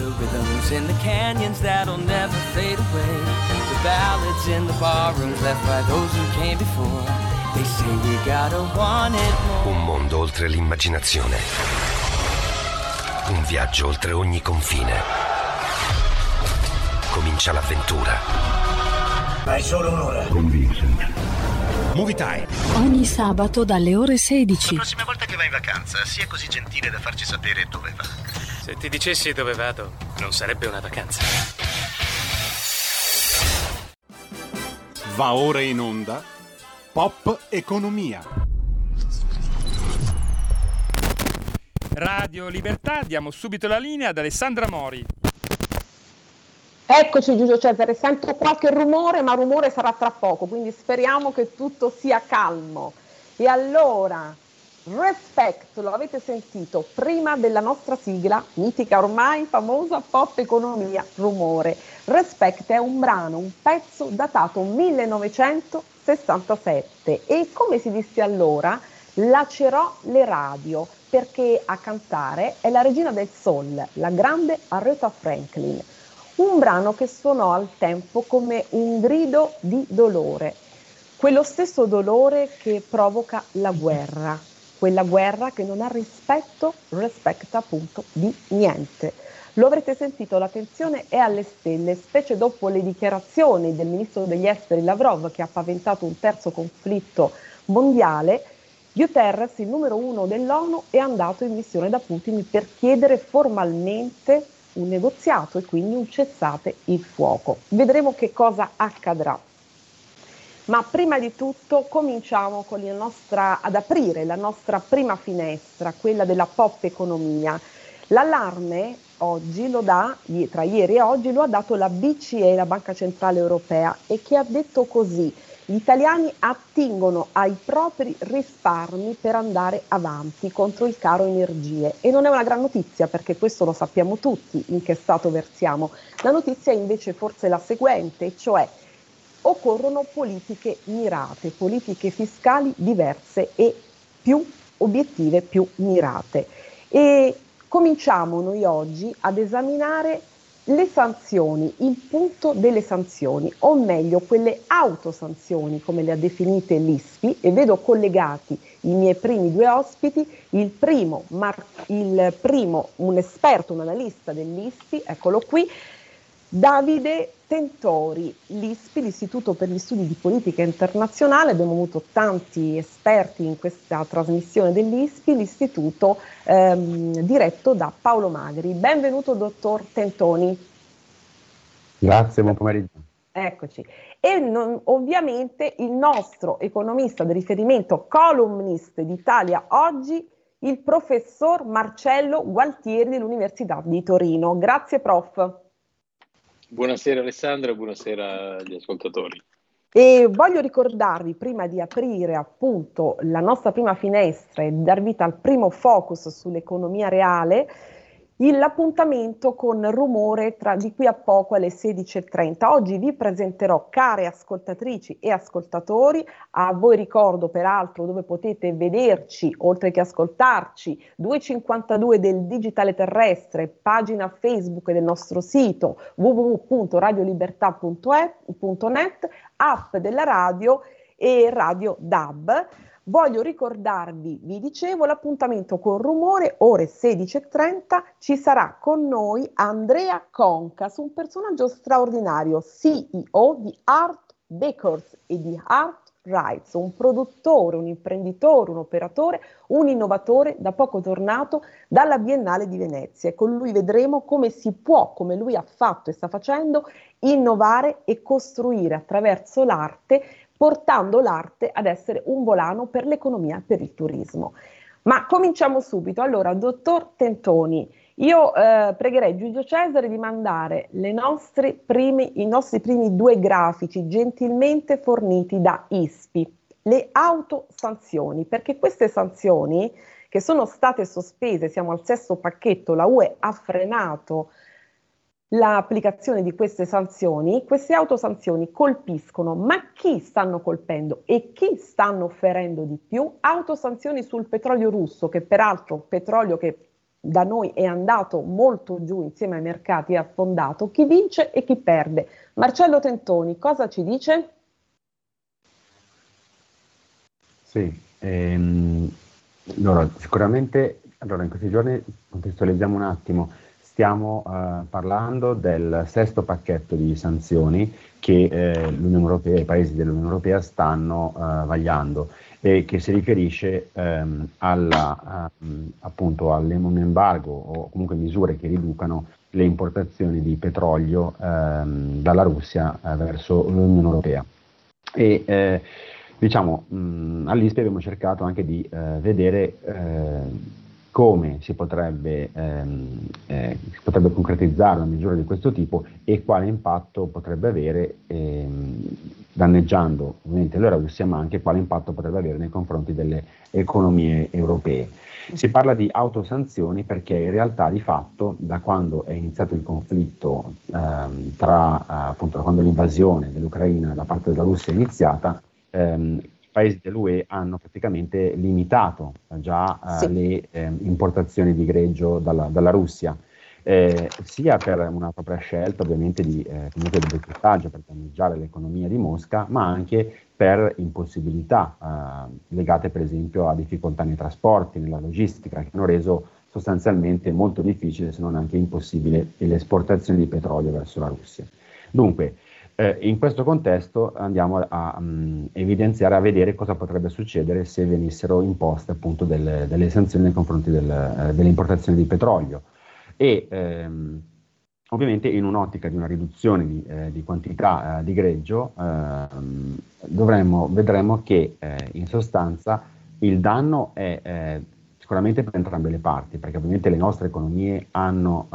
rhythms in the canyons that'll never fade away. The ballads in the barrooms left by those who came before. They say we gotta want it more. Un mondo oltre l'immaginazione. Un viaggio oltre ogni confine. Comincia l'avventura. Hai solo un'ora. Con Vincent. Movie Time. Ogni sabato dalle ore 16. La prossima volta che vai in vacanza, sia così gentile da farci sapere dove va. Se ti dicessi dove vado, non sarebbe una vacanza. Va ora in onda Pop Economia. Radio Libertà, diamo subito la linea ad Alessandra Mori. Eccoci Giulio Cesare, sento qualche rumore, ma rumore sarà tra poco, quindi speriamo che tutto sia calmo. E allora, Respect, lo avete sentito prima della nostra sigla, mitica ormai, famosa pop economia, rumore. Respect è un brano, un pezzo datato 1967 e come si disse allora, lacerò le radio perché a cantare è la regina del soul, la grande Aretha Franklin. Un brano che suonò al tempo come un grido di dolore, quello stesso dolore che provoca la guerra, quella guerra che non ha rispetto, rispetta appunto di niente. Lo avrete sentito, la tensione è alle stelle, specie dopo le dichiarazioni del ministro degli esteri Lavrov che ha paventato un terzo conflitto mondiale. Guterres, il numero uno dell'ONU, è andato in missione da Putin per chiedere formalmente un negoziato e quindi un cessate il fuoco. Vedremo che cosa accadrà. Ma prima di tutto cominciamo nostra, ad aprire la nostra prima finestra, quella della pop economia. L'allarme oggi lo dà, tra ieri e oggi, lo ha dato la BCE, la Banca Centrale Europea, e che ha detto così gli italiani attingono ai propri risparmi per andare avanti contro il caro energie e non è una gran notizia perché questo lo sappiamo tutti in che stato versiamo. La notizia è invece forse la seguente, cioè occorrono politiche mirate, politiche fiscali diverse e più obiettive, più mirate. E cominciamo noi oggi ad esaminare le sanzioni, il punto delle sanzioni, o meglio quelle autosanzioni come le ha definite l'ISPI e vedo collegati i miei primi due ospiti, il primo, Mar- il primo un esperto, un analista dell'ISPI, eccolo qui, Davide Tentori, l'ISPI, l'Istituto per gli Studi di Politica Internazionale, abbiamo avuto tanti esperti in questa trasmissione dell'ISPI, l'istituto ehm, diretto da Paolo Magri. Benvenuto dottor Tentoni. Grazie, buon pomeriggio. Eccoci. E non, ovviamente il nostro economista di riferimento, columnist d'Italia oggi, il professor Marcello Gualtieri dell'Università di Torino. Grazie prof. Buonasera Alessandra, buonasera agli ascoltatori. E voglio ricordarvi, prima di aprire appunto la nostra prima finestra e dar vita al primo focus sull'economia reale, l'appuntamento con rumore tra, di qui a poco alle 16.30. Oggi vi presenterò, care ascoltatrici e ascoltatori, a voi ricordo peraltro dove potete vederci, oltre che ascoltarci, 252 del Digitale Terrestre, pagina Facebook del nostro sito www.radiolibertà.net, app della radio e radio DAB. Voglio ricordarvi, vi dicevo, l'appuntamento con Rumore, ore 16.30, ci sarà con noi Andrea Concas, un personaggio straordinario, CEO di Art Bakers e di Art Rights, un produttore, un imprenditore, un operatore, un innovatore da poco tornato dalla Biennale di Venezia. E con lui vedremo come si può, come lui ha fatto e sta facendo, innovare e costruire attraverso l'arte portando l'arte ad essere un volano per l'economia e per il turismo. Ma cominciamo subito. Allora, dottor Tentoni, io eh, pregherei Giulio Cesare di mandare primi, i nostri primi due grafici gentilmente forniti da ISPI, le autosanzioni, perché queste sanzioni che sono state sospese, siamo al sesto pacchetto, la UE ha frenato l'applicazione di queste sanzioni, queste autosanzioni colpiscono, ma chi stanno colpendo e chi stanno ferendo di più? Autosanzioni sul petrolio russo, che peraltro petrolio che da noi è andato molto giù insieme ai mercati e affondato, chi vince e chi perde. Marcello Tentoni, cosa ci dice? Sì, ehm, allora, sicuramente allora, in questi giorni contestualizziamo un attimo, stiamo eh, parlando del sesto pacchetto di sanzioni che eh, l'Unione Europea, i paesi dell'Unione Europea stanno eh, vagliando e che si riferisce ehm, alla, um, appunto all'embargo o comunque misure che riducano le importazioni di petrolio ehm, dalla Russia eh, verso l'Unione Europea. E, eh, diciamo, mh, all'ISPE abbiamo cercato anche di eh, vedere come si potrebbe, ehm, eh, si potrebbe, concretizzare una misura di questo tipo e quale impatto potrebbe avere, ehm, danneggiando ovviamente la Russia, ma anche quale impatto potrebbe avere nei confronti delle economie europee. Si parla di autosanzioni perché in realtà di fatto da quando è iniziato il conflitto, ehm, tra, appunto, da quando l'invasione dell'Ucraina da parte della Russia è iniziata, ehm, paesi dell'UE hanno praticamente limitato già eh, sì. le eh, importazioni di greggio dalla, dalla Russia, eh, sia per una propria scelta ovviamente di, eh, comunque di boicottaggio per danneggiare l'economia di Mosca, ma anche per impossibilità eh, legate per esempio a difficoltà nei trasporti, nella logistica, che hanno reso sostanzialmente molto difficile, se non anche impossibile, l'esportazione di petrolio verso la Russia. Dunque, eh, in questo contesto andiamo a, a um, evidenziare, a vedere cosa potrebbe succedere se venissero imposte appunto delle, delle sanzioni nei confronti del, eh, delle importazioni di petrolio. E ehm, ovviamente in un'ottica di una riduzione di, eh, di quantità eh, di greggio ehm, dovremmo, vedremo che eh, in sostanza il danno è eh, sicuramente per entrambe le parti, perché ovviamente le nostre economie hanno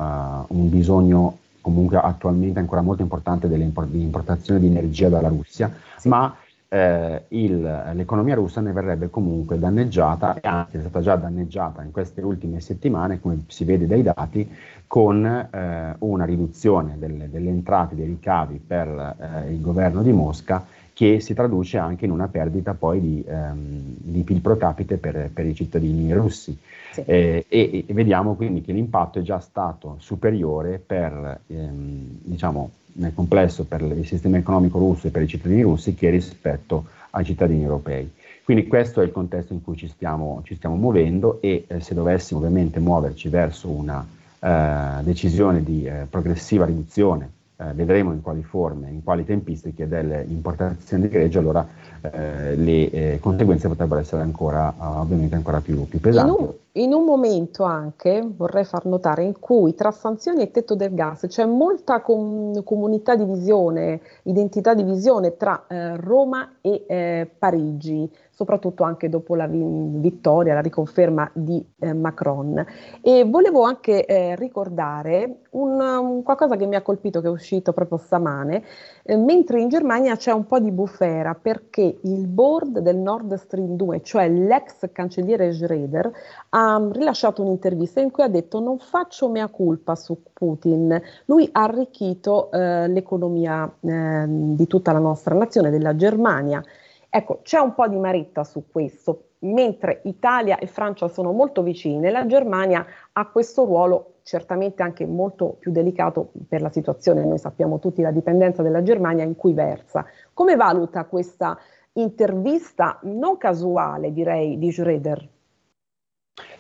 un bisogno comunque attualmente ancora molto importante dell'importazione di energia dalla Russia, sì. ma eh, il, l'economia russa ne verrebbe comunque danneggiata e anche è stata già danneggiata in queste ultime settimane, come si vede dai dati, con eh, una riduzione delle, delle, entrate, dei ricavi per eh, il governo di Mosca che si traduce anche in una perdita poi di, ehm, di PIL pro capite per, per, i cittadini russi. Sì. Eh, e, e, vediamo quindi che l'impatto è già stato superiore per, ehm, diciamo, nel complesso per il sistema economico russo e per i cittadini russi che rispetto ai cittadini europei. Quindi questo è il contesto in cui ci stiamo, ci stiamo muovendo e eh, se dovessimo ovviamente muoverci verso una eh, decisione di eh, progressiva riduzione eh, vedremo in quali forme, in quali tempistiche delle importazioni di greggio, allora eh, le eh, conseguenze potrebbero essere ancora, ovviamente ancora più, più pesanti. In un, in un, momento anche, vorrei far notare, in cui tra sanzioni e tetto del gas c'è molta com- comunità di visione, identità di visione tra eh, Roma e eh, Parigi soprattutto anche dopo la vittoria, la riconferma di eh, Macron. E volevo anche eh, ricordare un, un, qualcosa che mi ha colpito, che è uscito proprio stamane, eh, mentre in Germania c'è un po' di bufera perché il board del Nord Stream 2, cioè l'ex cancelliere Schroeder, ha rilasciato un'intervista in cui ha detto non faccio mea culpa su Putin, lui ha arricchito eh, l'economia eh, di tutta la nostra nazione, della Germania. Ecco, c'è un po' di maretta su questo, mentre Italia e Francia sono molto vicine, la Germania ha questo ruolo certamente anche molto più delicato per la situazione, noi sappiamo tutti la dipendenza della Germania in cui versa. Come valuta questa intervista non casuale, direi, di Schroeder?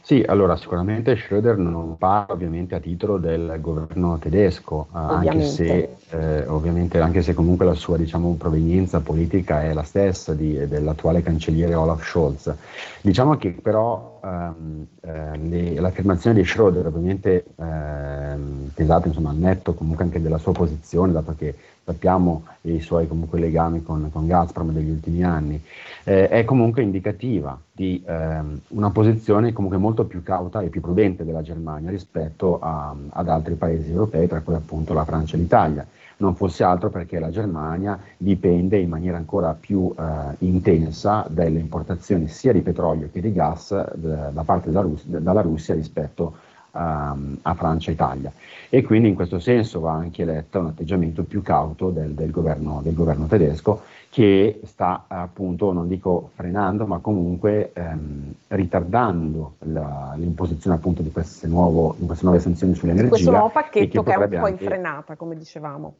Sì, allora sicuramente Schröder non parla ovviamente a titolo del governo tedesco, eh, anche se, eh, ovviamente, anche se comunque la sua diciamo, provenienza politica è la stessa di, dell'attuale cancelliere Olaf Scholz. Diciamo che però ehm, eh, l'affermazione di Schröder ovviamente ehm, pesata insomma, al netto comunque anche della sua posizione, dato che sappiamo i suoi comunque legami con, con Gazprom degli ultimi anni, eh, è comunque indicativa di ehm, una posizione comunque molto più cauta e più prudente della Germania rispetto a, ad altri paesi europei, tra cui appunto la Francia e l'Italia. Non fosse altro perché la Germania dipende in maniera ancora più eh, intensa dalle importazioni sia di petrolio che di gas eh, da parte della, Rus- dalla Russia rispetto um, a Francia e Italia. E quindi in questo senso va anche letto un atteggiamento più cauto del, del, governo, del governo, tedesco che sta appunto, non dico frenando, ma comunque ehm, ritardando la, l'imposizione appunto di queste, nuovo, di queste, nuove sanzioni sull'energia. Questo nuovo pacchetto che, che, è un po' anche... in frenata, come dicevamo.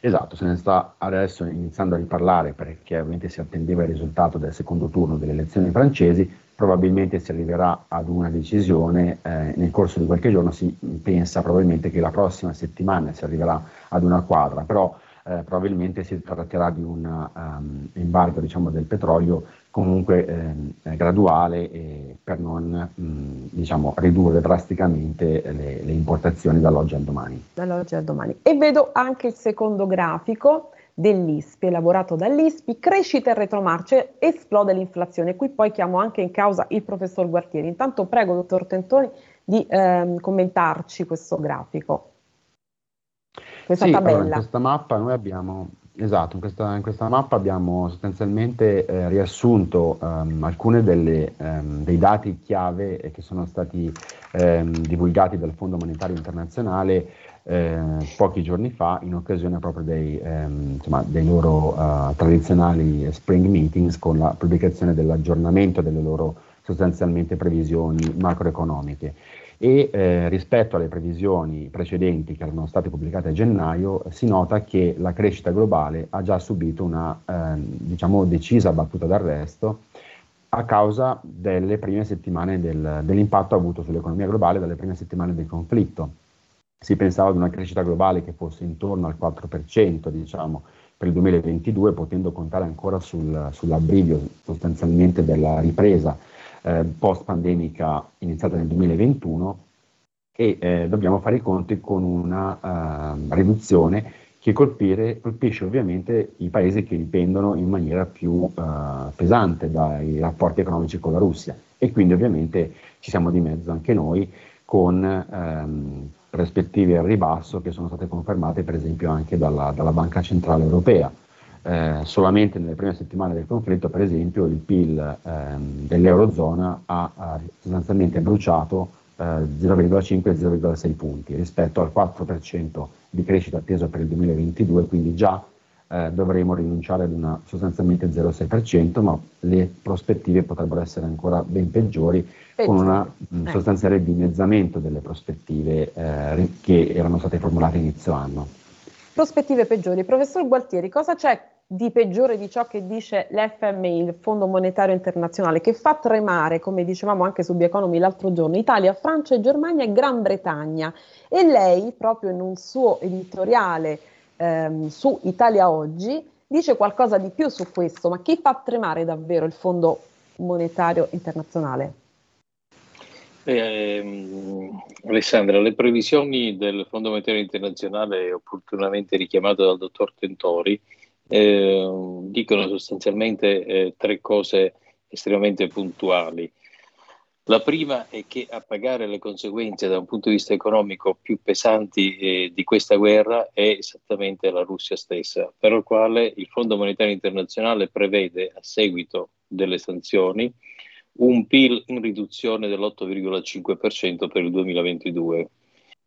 Esatto, se ne sta adesso iniziando a riparlare perché ovviamente si attendeva il risultato del secondo turno delle elezioni francesi, probabilmente si arriverà ad una decisione eh, nel corso di qualche giorno, si pensa probabilmente che la prossima settimana si arriverà ad una quadra, però eh, probabilmente si tratterà di un um, embargo diciamo, del petrolio comunque eh, graduale eh, per non mh, diciamo, ridurre drasticamente le, le importazioni dall'oggi al domani. Dall'oggi al domani. E vedo anche il secondo grafico dell'ISPI, elaborato dall'ISPI, crescita e retromarcia, esplode l'inflazione. Qui poi chiamo anche in causa il professor Guartieri. Intanto prego, dottor Tentoni, di ehm, commentarci questo grafico, questa sì, tabella. Allora, in questa mappa noi abbiamo Esatto, in questa, in questa, mappa abbiamo sostanzialmente eh, riassunto um, alcuni um, dei dati chiave eh, che sono stati um, divulgati dal Fondo Monetario Internazionale eh, pochi giorni fa in occasione proprio dei, insomma, dei loro uh, tradizionali spring meetings con la pubblicazione dell'aggiornamento delle loro sostanzialmente previsioni macroeconomiche e eh, rispetto alle previsioni precedenti che erano state pubblicate a gennaio si nota che la crescita globale ha già subito una eh, diciamo decisa battuta d'arresto a causa delle prime settimane del, dell'impatto avuto sull'economia globale dalle prime settimane del conflitto. Si pensava ad una crescita globale che fosse intorno al 4%, diciamo, per il 2022, potendo contare ancora sul, sull'abbrivio sostanzialmente della ripresa eh, post-pandemica iniziata nel 2021 e eh, dobbiamo fare i conti con una uh, riduzione che colpire, colpisce ovviamente i paesi che dipendono in maniera più uh, pesante dai rapporti economici con la Russia e quindi ovviamente ci siamo di mezzo anche noi con um, prospettive al ribasso che sono state confermate per esempio anche dalla, dalla Banca Centrale Europea. Eh, solamente nelle prime settimane del conflitto, per esempio, il PIL ehm, dell'Eurozona ha, ha, sostanzialmente bruciato eh, 0,5 e 0,6 punti rispetto al 4% di crescita atteso per il 2022, quindi già eh, dovremo rinunciare ad una sostanzialmente 0,6%, ma le prospettive potrebbero essere ancora ben peggiori, Peggiore. con un mm, sostanziale dimezzamento delle prospettive eh, che erano state formulate inizio anno. Prospettive peggiori. Professor Gualtieri, cosa c'è di peggiore di ciò che dice l'FMI, il Fondo Monetario Internazionale, che fa tremare, come dicevamo anche su Bioeconomy l'altro giorno, Italia, Francia, Germania e Gran Bretagna. E lei, proprio in un suo editoriale ehm, su Italia Oggi, dice qualcosa di più su questo, ma chi fa tremare davvero il Fondo Monetario Internazionale? Eh, Alessandra, le previsioni del Fondo Monetario Internazionale, opportunamente richiamato dal dottor Tentori, eh, dicono sostanzialmente eh, tre cose estremamente puntuali. La prima è che a pagare le conseguenze da un punto di vista economico più pesanti eh, di questa guerra è esattamente la Russia stessa, per la quale il Fondo Monetario Internazionale prevede a seguito delle sanzioni un PIL in riduzione dell'8,5% per il 2022.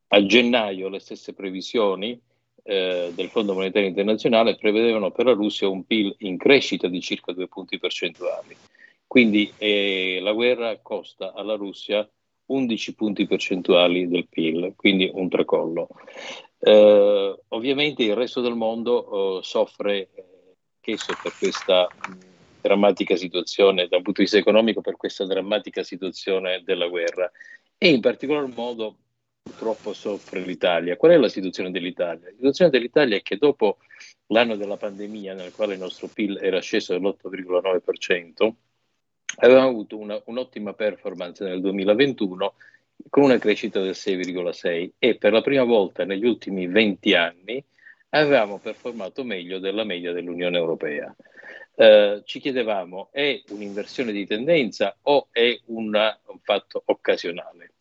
A gennaio le stesse previsioni eh, del Fondo Monetario Internazionale prevedevano per la Russia un PIL in crescita di circa due punti percentuali. Quindi eh, la guerra costa alla Russia 11 punti percentuali del PIL, quindi un tracollo. Eh, ovviamente il resto del mondo eh, soffre anch'esso per questa drammatica situazione, dal punto di vista economico, per questa drammatica situazione della guerra e in particolar modo purtroppo soffre l'Italia. Qual è la situazione dell'Italia? La situazione dell'Italia è che dopo l'anno della pandemia, nel quale il nostro PIL era sceso dell'8,9%, avevamo avuto una, un'ottima performance nel 2021 con una crescita del 6,6 e per la prima volta negli ultimi 20 anni avevamo performato meglio della media dell'Unione Europea. Eh, ci chiedevamo è un'inversione di tendenza o è una, un fatto occasionale?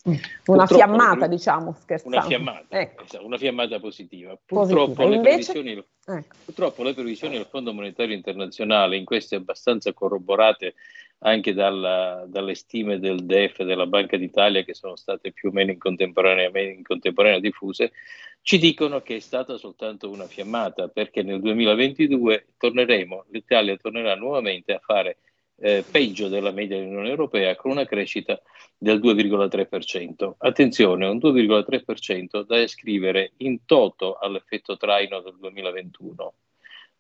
Una fiammata, le, diciamo, scherzando. Una fiammata, ecco. esatto, una fiammata positiva. Purtroppo, positiva. Le Invece... previsioni, ecco. purtroppo le previsioni del Fondo Monetario Internazionale, in queste abbastanza corroborate anche dalla, dalle stime del DEF e della Banca d'Italia, che sono state più o meno in contemporanea, in contemporanea diffuse, ci dicono che è stata soltanto una fiammata, perché nel 2022 torneremo, l'Italia tornerà nuovamente a fare eh, peggio della media dell'Unione Europea con una crescita del 2,3%. Attenzione, un 2,3% da iscrivere in toto all'effetto traino del 2021.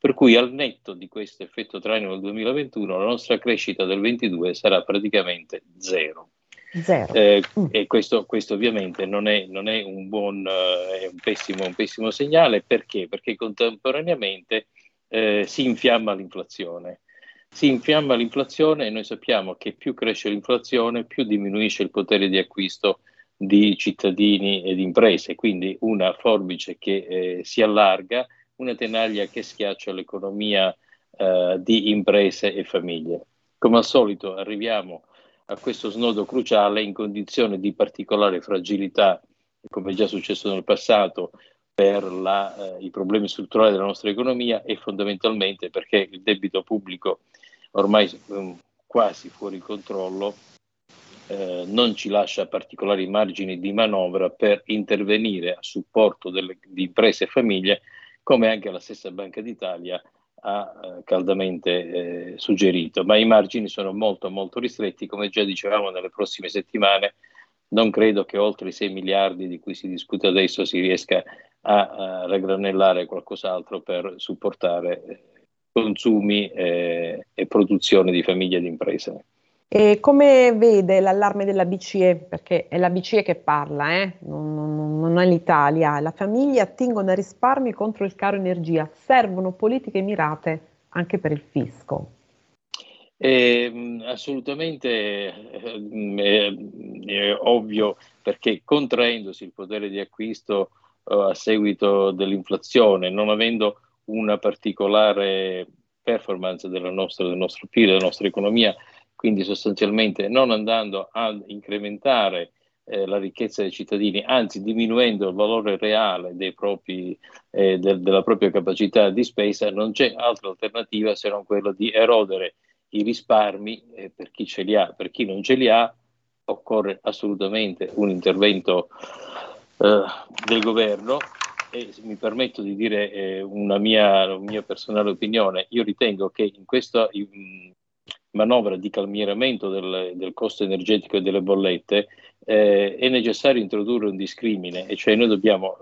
Per cui al netto di questo effetto traino del 2021 la nostra crescita del 2022 sarà praticamente zero. Zero. Eh, mm. E questo, questo, ovviamente non è, non è un buon, eh, è un pessimo, un pessimo, segnale perché? Perché contemporaneamente eh, si infiamma l'inflazione. Si infiamma l'inflazione e noi sappiamo che più cresce l'inflazione, più diminuisce il potere di acquisto di cittadini e di imprese, quindi una forbice che eh, si allarga, una tenaglia che schiaccia l'economia eh, di imprese e famiglie. Come al solito arriviamo a questo snodo cruciale in condizioni di particolare fragilità, come già successo nel passato, per la, eh, i problemi strutturali della nostra economia e fondamentalmente perché il debito pubblico ormai um, quasi fuori controllo eh, non ci lascia particolari margini di manovra per intervenire a supporto delle, di imprese e famiglie, come anche la stessa Banca d'Italia ha eh, caldamente eh, suggerito, ma i margini sono molto molto ristretti, come già dicevamo nelle prossime settimane, non credo che oltre i 6 miliardi di cui si discute adesso si riesca a, a raggranellare qualcos'altro per supportare eh, consumi eh, e produzione di famiglie e di imprese. E come vede l'allarme della BCE? Perché è la BCE che parla, eh? non, non, non, è l'Italia. La famiglia attingono a risparmi contro il caro energia. Servono politiche mirate anche per il fisco. Eh, assolutamente eh, è, ovvio perché contraendosi il potere di acquisto a seguito dell'inflazione, non avendo una particolare performance nostra, del nostro PIL, della nostra economia, quindi sostanzialmente non andando ad incrementare eh, la ricchezza dei cittadini, anzi diminuendo il valore reale propri, eh, del, della propria capacità di spesa, non c'è altra alternativa se non quella di erodere i risparmi eh, per chi ce li ha, per chi non ce li ha occorre assolutamente un intervento eh, del governo e mi permetto di dire eh, una, mia, una, mia, personale opinione, io ritengo che in questa in, manovra di calmieramento del, del, costo energetico e delle bollette eh, è necessario introdurre un discrimine, e cioè noi dobbiamo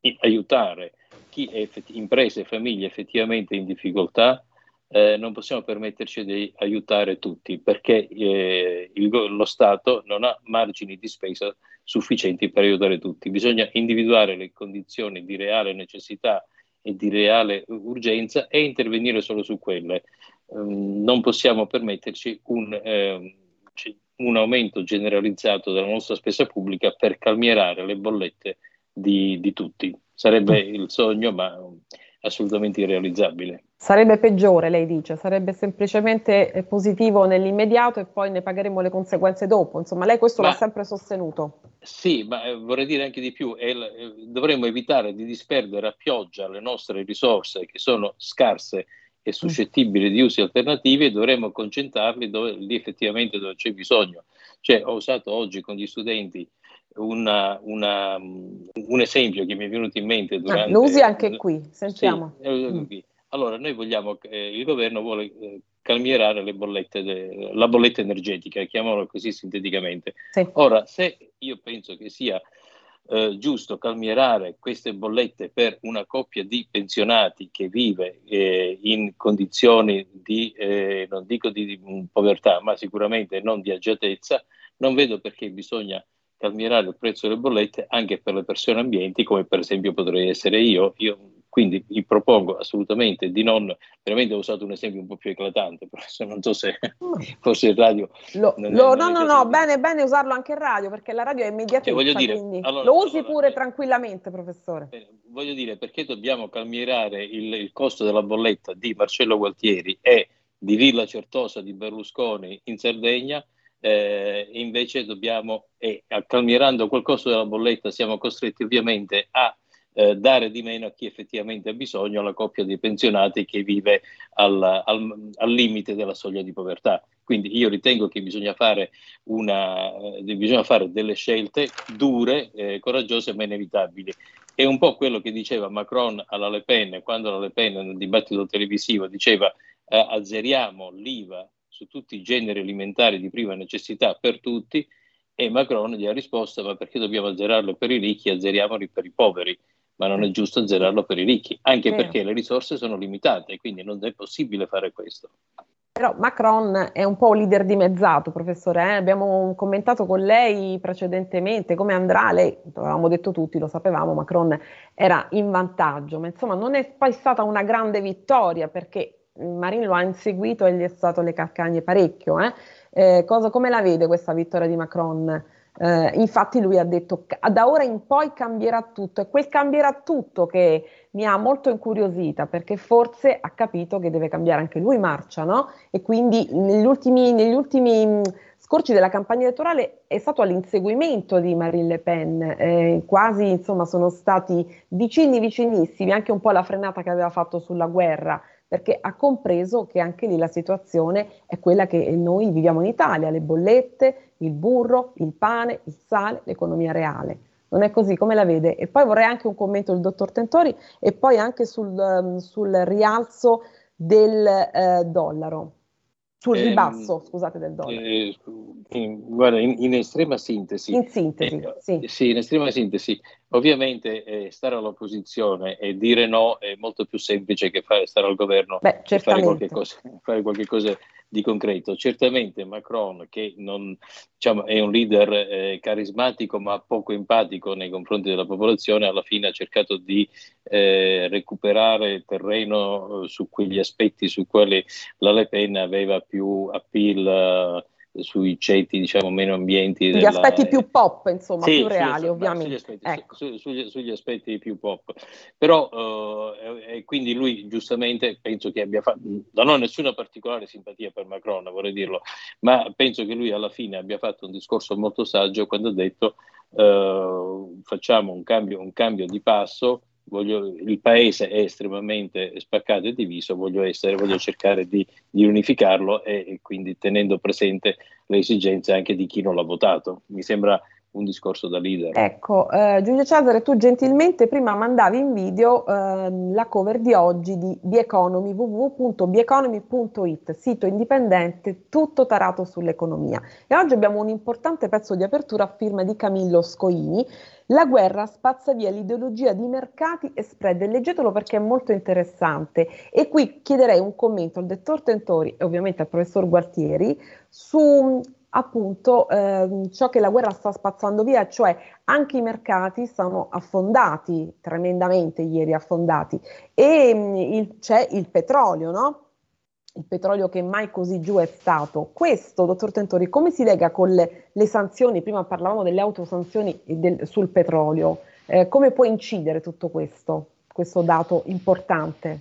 eh, aiutare chi è effetti, imprese e famiglie effettivamente in difficoltà, eh, non possiamo permetterci di aiutare tutti perché eh, il, lo Stato non ha margini di spesa sufficienti per aiutare tutti. Bisogna individuare le condizioni di reale necessità e di reale urgenza e intervenire solo su quelle. Um, non possiamo permetterci un, eh, un, aumento generalizzato della nostra spesa pubblica per calmierare le bollette di, di tutti. Sarebbe il sogno, ma assolutamente irrealizzabile. Sarebbe peggiore, lei dice, sarebbe semplicemente eh, positivo nell'immediato e poi ne pagheremo le conseguenze dopo. Insomma, lei questo ma, l'ha sempre sostenuto. Sì, ma eh, vorrei dire anche di più, eh, dovremmo evitare di disperdere a pioggia le nostre risorse che sono scarse e mm. suscettibili di usi alternativi e dovremmo concentrarli dove, lì effettivamente dove c'è bisogno. Cioè, ho usato oggi con gli studenti una, una, un esempio che mi è venuto in mente durante... Ah, lo usi anche qui, sentiamo. Sì, mm. qui. Allora, noi vogliamo, eh, il governo vuole eh, calmierare le bollette de, la bolletta energetica, chiamiamola così sinteticamente. Sì. Ora, se io penso che sia eh, giusto calmierare queste bollette per una coppia di pensionati che vive eh, in condizioni di, eh, non dico di, di povertà, ma sicuramente non di agiatezza, non vedo perché bisogna calmierare il prezzo delle bollette anche per le persone ambienti, come per esempio potrei essere io. Io quindi vi propongo assolutamente di non, veramente ho usato un esempio un po' più eclatante, però non so se forse il radio... Lo, non lo, è, no, no, no, bene, bene usarlo anche in radio, perché la radio è immediatamente cioè, dire, allora, lo usi allora, pure eh, tranquillamente, professore. Eh, voglio dire, perché dobbiamo calmierare il, il costo della bolletta di Marcello Gualtieri e di Villa Certosa di Berlusconi in Sardegna, eh, invece dobbiamo, e eh, calmierando quel costo della bolletta, siamo costretti ovviamente a eh, dare di meno a chi effettivamente ha bisogno, alla coppia di pensionati che vive al, al, al limite della soglia di povertà. Quindi io ritengo che bisogna fare, una, eh, bisogna fare delle scelte dure, eh, coraggiose ma inevitabili. È un po' quello che diceva Macron alla Le Pen, quando la Le Pen nel dibattito televisivo diceva eh, azzeriamo l'IVA su tutti i generi alimentari di prima necessità per tutti, e Macron gli ha risposto ma perché dobbiamo azzerarlo per i ricchi, azzeriamoli per i poveri ma non è giusto azzerarlo per i ricchi, anche Vero. perché le risorse sono limitate, quindi non è possibile fare questo. Però Macron è un po' un leader dimezzato, professore. Eh? Abbiamo commentato con lei precedentemente come andrà. Lei, avevamo detto tutti, lo sapevamo, Macron era in vantaggio, ma insomma non è poi stata una grande vittoria perché Marine lo ha inseguito e gli è stato le calcagne parecchio. Eh? Eh, cosa, come la vede questa vittoria di Macron? Eh, infatti lui ha detto da ora in poi cambierà tutto, è quel cambierà tutto che mi ha molto incuriosita perché forse ha capito che deve cambiare anche lui marcia, no? E quindi negli ultimi, negli ultimi mm, scorci della campagna elettorale è stato all'inseguimento di Marine Le Pen, eh, quasi insomma sono stati vicini vicinissimi, anche un po' la frenata che aveva fatto sulla guerra perché ha compreso che anche lì la situazione è quella che noi viviamo in Italia, le bollette, il burro, il pane, il sale, l'economia reale. Non è così, come la vede? E poi vorrei anche un commento del dottor Tentori e poi anche sul, um, sul rialzo del eh, dollaro sul ehm, ribasso, eh, scusate, del dollaro. Eh, in, guarda, in, in, estrema sintesi. In sintesi, eh, sì. Sì, in estrema sintesi. Ovviamente eh, stare all'opposizione e dire no è molto più semplice che fare, stare al governo Beh, e fare qualche, cosa, fare qualche cosa di concreto. Certamente Macron, che non, diciamo, è un leader eh, carismatico ma poco empatico nei confronti della popolazione, alla fine ha cercato di eh, recuperare terreno eh, su quegli aspetti su quali la Le Pen aveva più appeal sui ceti diciamo meno ambienti gli della... aspetti più pop insomma sì, più reali ovviamente sugli aspetti, ecco. su, sugli, sugli aspetti, più pop però uh, e quindi lui giustamente penso che abbia fatto non ho nessuna particolare simpatia per Macron vorrei dirlo ma penso che lui alla fine abbia fatto un discorso molto saggio quando ha detto uh, facciamo un cambio, un cambio di passo voglio, il paese è estremamente spaccato e diviso, voglio, essere, voglio cercare di, di unificarlo e, e, quindi tenendo presente le esigenze anche di chi non l'ha votato. Mi sembra un discorso da leader. Ecco, eh, Giulio Cesare, tu gentilmente prima mandavi in video eh, la cover di oggi di Bieconomy, www.bieconomy.it, sito indipendente tutto tarato sull'economia. E oggi abbiamo un importante pezzo di apertura a firma di Camillo Scoini, la guerra spazza via l'ideologia di mercati e spread. Leggetelo perché è molto interessante. E qui chiederei un commento al dottor Tentori e ovviamente al professor Gualtieri su appunto eh, ciò che la guerra sta spazzando via, cioè anche i mercati stanno affondati tremendamente ieri affondati e mh, il, c'è il petrolio, no? Il petrolio che mai così giù è stato. Questo, dottor Tentori, come si lega con le, le sanzioni? Prima parlavamo delle autosanzioni del, sul petrolio. Eh, come può incidere tutto questo, questo dato importante?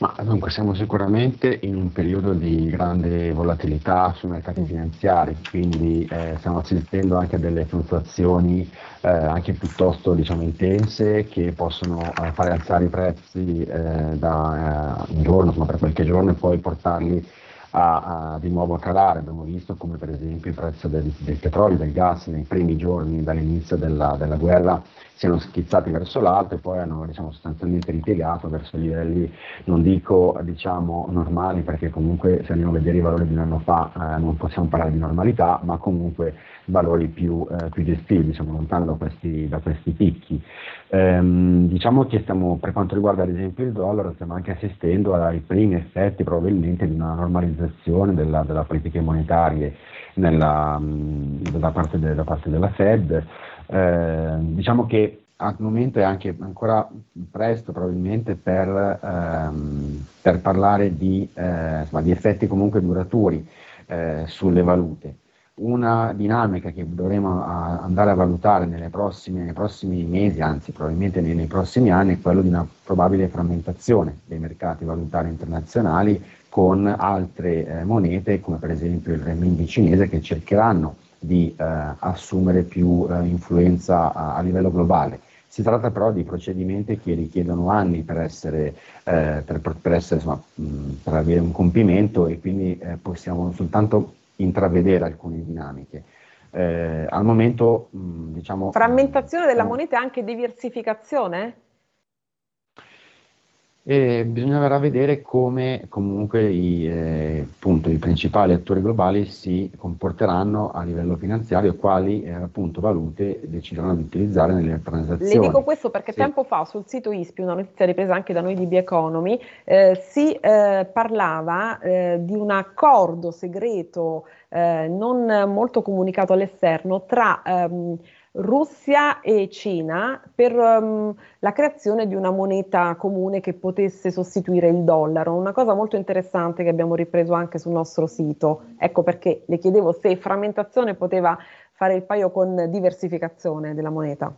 Ma dunque siamo sicuramente in un periodo di grande volatilità sui mercati finanziari, quindi eh, stiamo assistendo anche a delle fluttuazioni eh, anche piuttosto diciamo, intense che possono eh, fare alzare i prezzi eh, da eh, un giorno, insomma, per qualche giorno e poi portarli a, a, di nuovo a calare. Abbiamo visto come per esempio il prezzo del, del petrolio, del gas nei primi giorni dall'inizio della, della guerra siano schizzati verso l'alto e poi hanno diciamo, sostanzialmente ripiegato verso livelli, non dico diciamo, normali perché comunque se andiamo a vedere i valori di un anno fa eh, non possiamo parlare di normalità, ma comunque valori più, eh, più gestibili, siamo lontani da questi, da questi picchi. Ehm, diciamo che stiamo, per quanto riguarda ad esempio il dollaro, stiamo anche assistendo ai primi effetti probabilmente di una normalizzazione della, della politica monetaria nella, da, parte de, da parte della Fed. Eh, diciamo che al momento è anche ancora presto probabilmente per, ehm, per parlare di, eh, insomma, di, effetti comunque duraturi eh, sulle valute. Una dinamica che dovremo a, andare a valutare prossime, nei prossimi mesi, anzi probabilmente nei, nei prossimi anni, è quella di una probabile frammentazione dei mercati valutari internazionali con altre eh, monete come per esempio il renminbi cinese che cercheranno di eh, assumere più eh, influenza a, a, livello globale. Si tratta però di procedimenti che richiedono anni per, essere, eh, per, per, essere, insomma, mh, per avere un compimento e quindi eh, possiamo soltanto intravedere alcune dinamiche. Eh, al momento, mh, diciamo... Frammentazione della moneta e anche diversificazione? E bisognerà vedere come comunque i, eh, appunto, i, principali attori globali si comporteranno a livello finanziario e quali eh, appunto, valute decideranno di utilizzare nelle transazioni. Le dico questo perché sì. tempo fa sul sito ISPI, una notizia ripresa anche da noi di Bioeconomy, eh, si eh, parlava eh, di un accordo segreto eh, non molto comunicato all'esterno tra ehm, Russia e Cina per um, la creazione di una moneta comune che potesse sostituire il dollaro, una cosa molto interessante che abbiamo ripreso anche sul nostro sito. Ecco perché le chiedevo se frammentazione poteva fare il paio con diversificazione della moneta.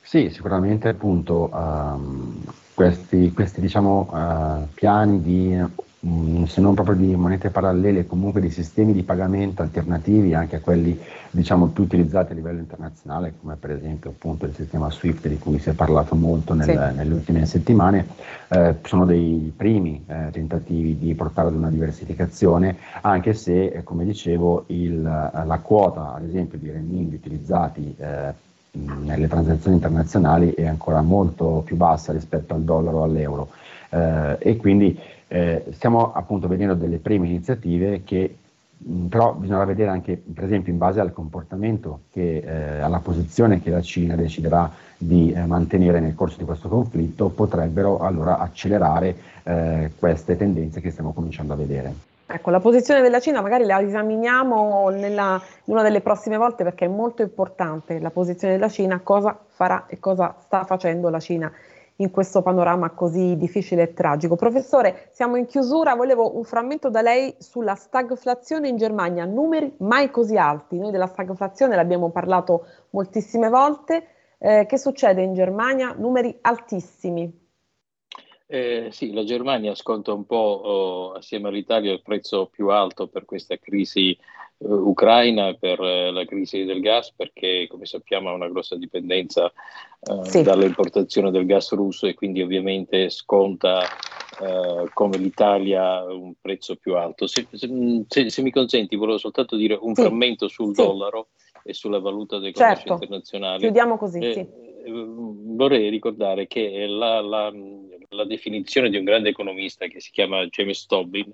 Sì, sicuramente appunto um, questi, questi diciamo, uh, piani di Mm, se non proprio di monete parallele, comunque di sistemi di pagamento alternativi anche a quelli diciamo, più utilizzati a livello internazionale, come per esempio appunto il sistema SWIFT di cui si è parlato molto nel, sì. nelle ultime settimane, eh, sono dei primi eh, tentativi di portare ad una diversificazione, anche se, eh, come dicevo, il, la quota ad esempio di renminbi utilizzati eh, nelle transazioni internazionali è ancora molto più bassa rispetto al dollaro o all'euro eh, e quindi eh, stiamo appunto vedendo delle prime iniziative che mh, però bisognerà vedere anche per esempio in base al comportamento, che, eh, alla posizione che la Cina deciderà di eh, mantenere nel corso di questo conflitto, potrebbero allora accelerare eh, queste tendenze che stiamo cominciando a vedere. Ecco, la posizione della Cina magari la esaminiamo nella, in una delle prossime volte perché è molto importante la posizione della Cina, cosa farà e cosa sta facendo la Cina in questo panorama così difficile e tragico. Professore, siamo in chiusura, volevo un frammento da lei sulla stagflazione in Germania, numeri mai così alti. Noi della stagflazione l'abbiamo parlato moltissime volte. Eh, che succede in Germania? Numeri altissimi. Eh, sì, la Germania sconta un po' oh, assieme all'Italia il prezzo più alto per questa crisi ucraina, per uh, la crisi del gas, perché come sappiamo ha una grossa dipendenza uh, sì. dall'importazione del gas russo e quindi ovviamente sconta come l'Italia un prezzo più alto. Se, se, se, mi consenti, volevo soltanto dire un sì. frammento sul sì. dollaro e sulla valuta del commercio certo. internazionale. Chiudiamo così, eh, sì. Vorrei ricordare che la, la la definizione di un grande economista che si chiama James Tobin,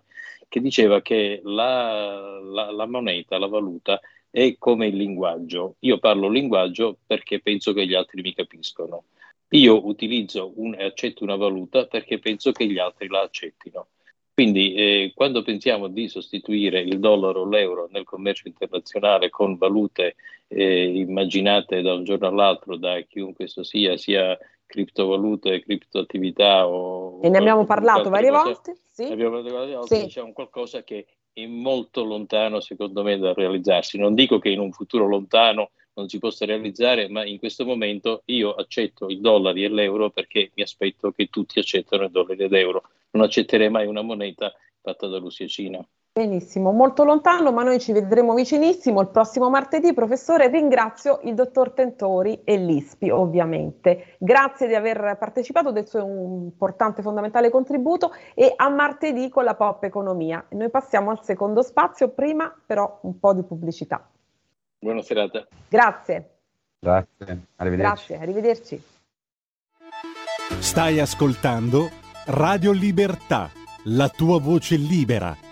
che diceva che la, la, la moneta, la valuta, è come il linguaggio. Io parlo linguaggio perché penso che gli altri mi capiscono. Io utilizzo e accetto una valuta perché penso che gli altri la accettino. Quindi eh, quando pensiamo di sostituire il dollaro o l'euro nel commercio internazionale con valute eh, immaginate da un giorno all'altro da chiunque esso sia, sia criptovalute, criptoattività o... E ne abbiamo parlato varie cose, volte, sì. abbiamo parlato varie volte, sì. diciamo qualcosa che è molto lontano secondo me da realizzarsi. Non dico che in un futuro lontano non si possa realizzare, ma in questo momento io accetto i dollari e l'euro perché mi aspetto che tutti accettano i dollari ed euro. Non accetterei mai una moneta fatta da Russia e Cina. Benissimo, molto lontano, ma noi ci vedremo vicinissimo il prossimo martedì. Professore, ringrazio il dottor Tentori e l'ISPI, ovviamente. Grazie di aver partecipato del suo importante e fondamentale contributo e a martedì con la Pop Economia. Noi passiamo al secondo spazio, prima però un po' di pubblicità. Buona serata. Grazie. Grazie, arrivederci. Grazie, arrivederci. Stai ascoltando Radio Libertà, la tua voce libera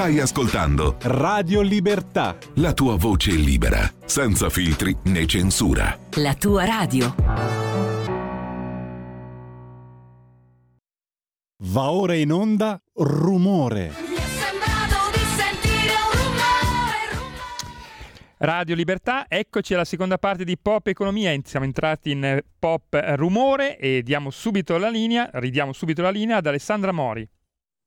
Stai ascoltando Radio Libertà. La tua voce libera, senza filtri né censura. La tua radio. Va ora in onda rumore. Mi è sembrato di sentire rumore. Radio Libertà, eccoci alla seconda parte di Pop Economia. Siamo entrati in eh, Pop Rumore e diamo subito la linea, ridiamo subito la linea ad Alessandra Mori.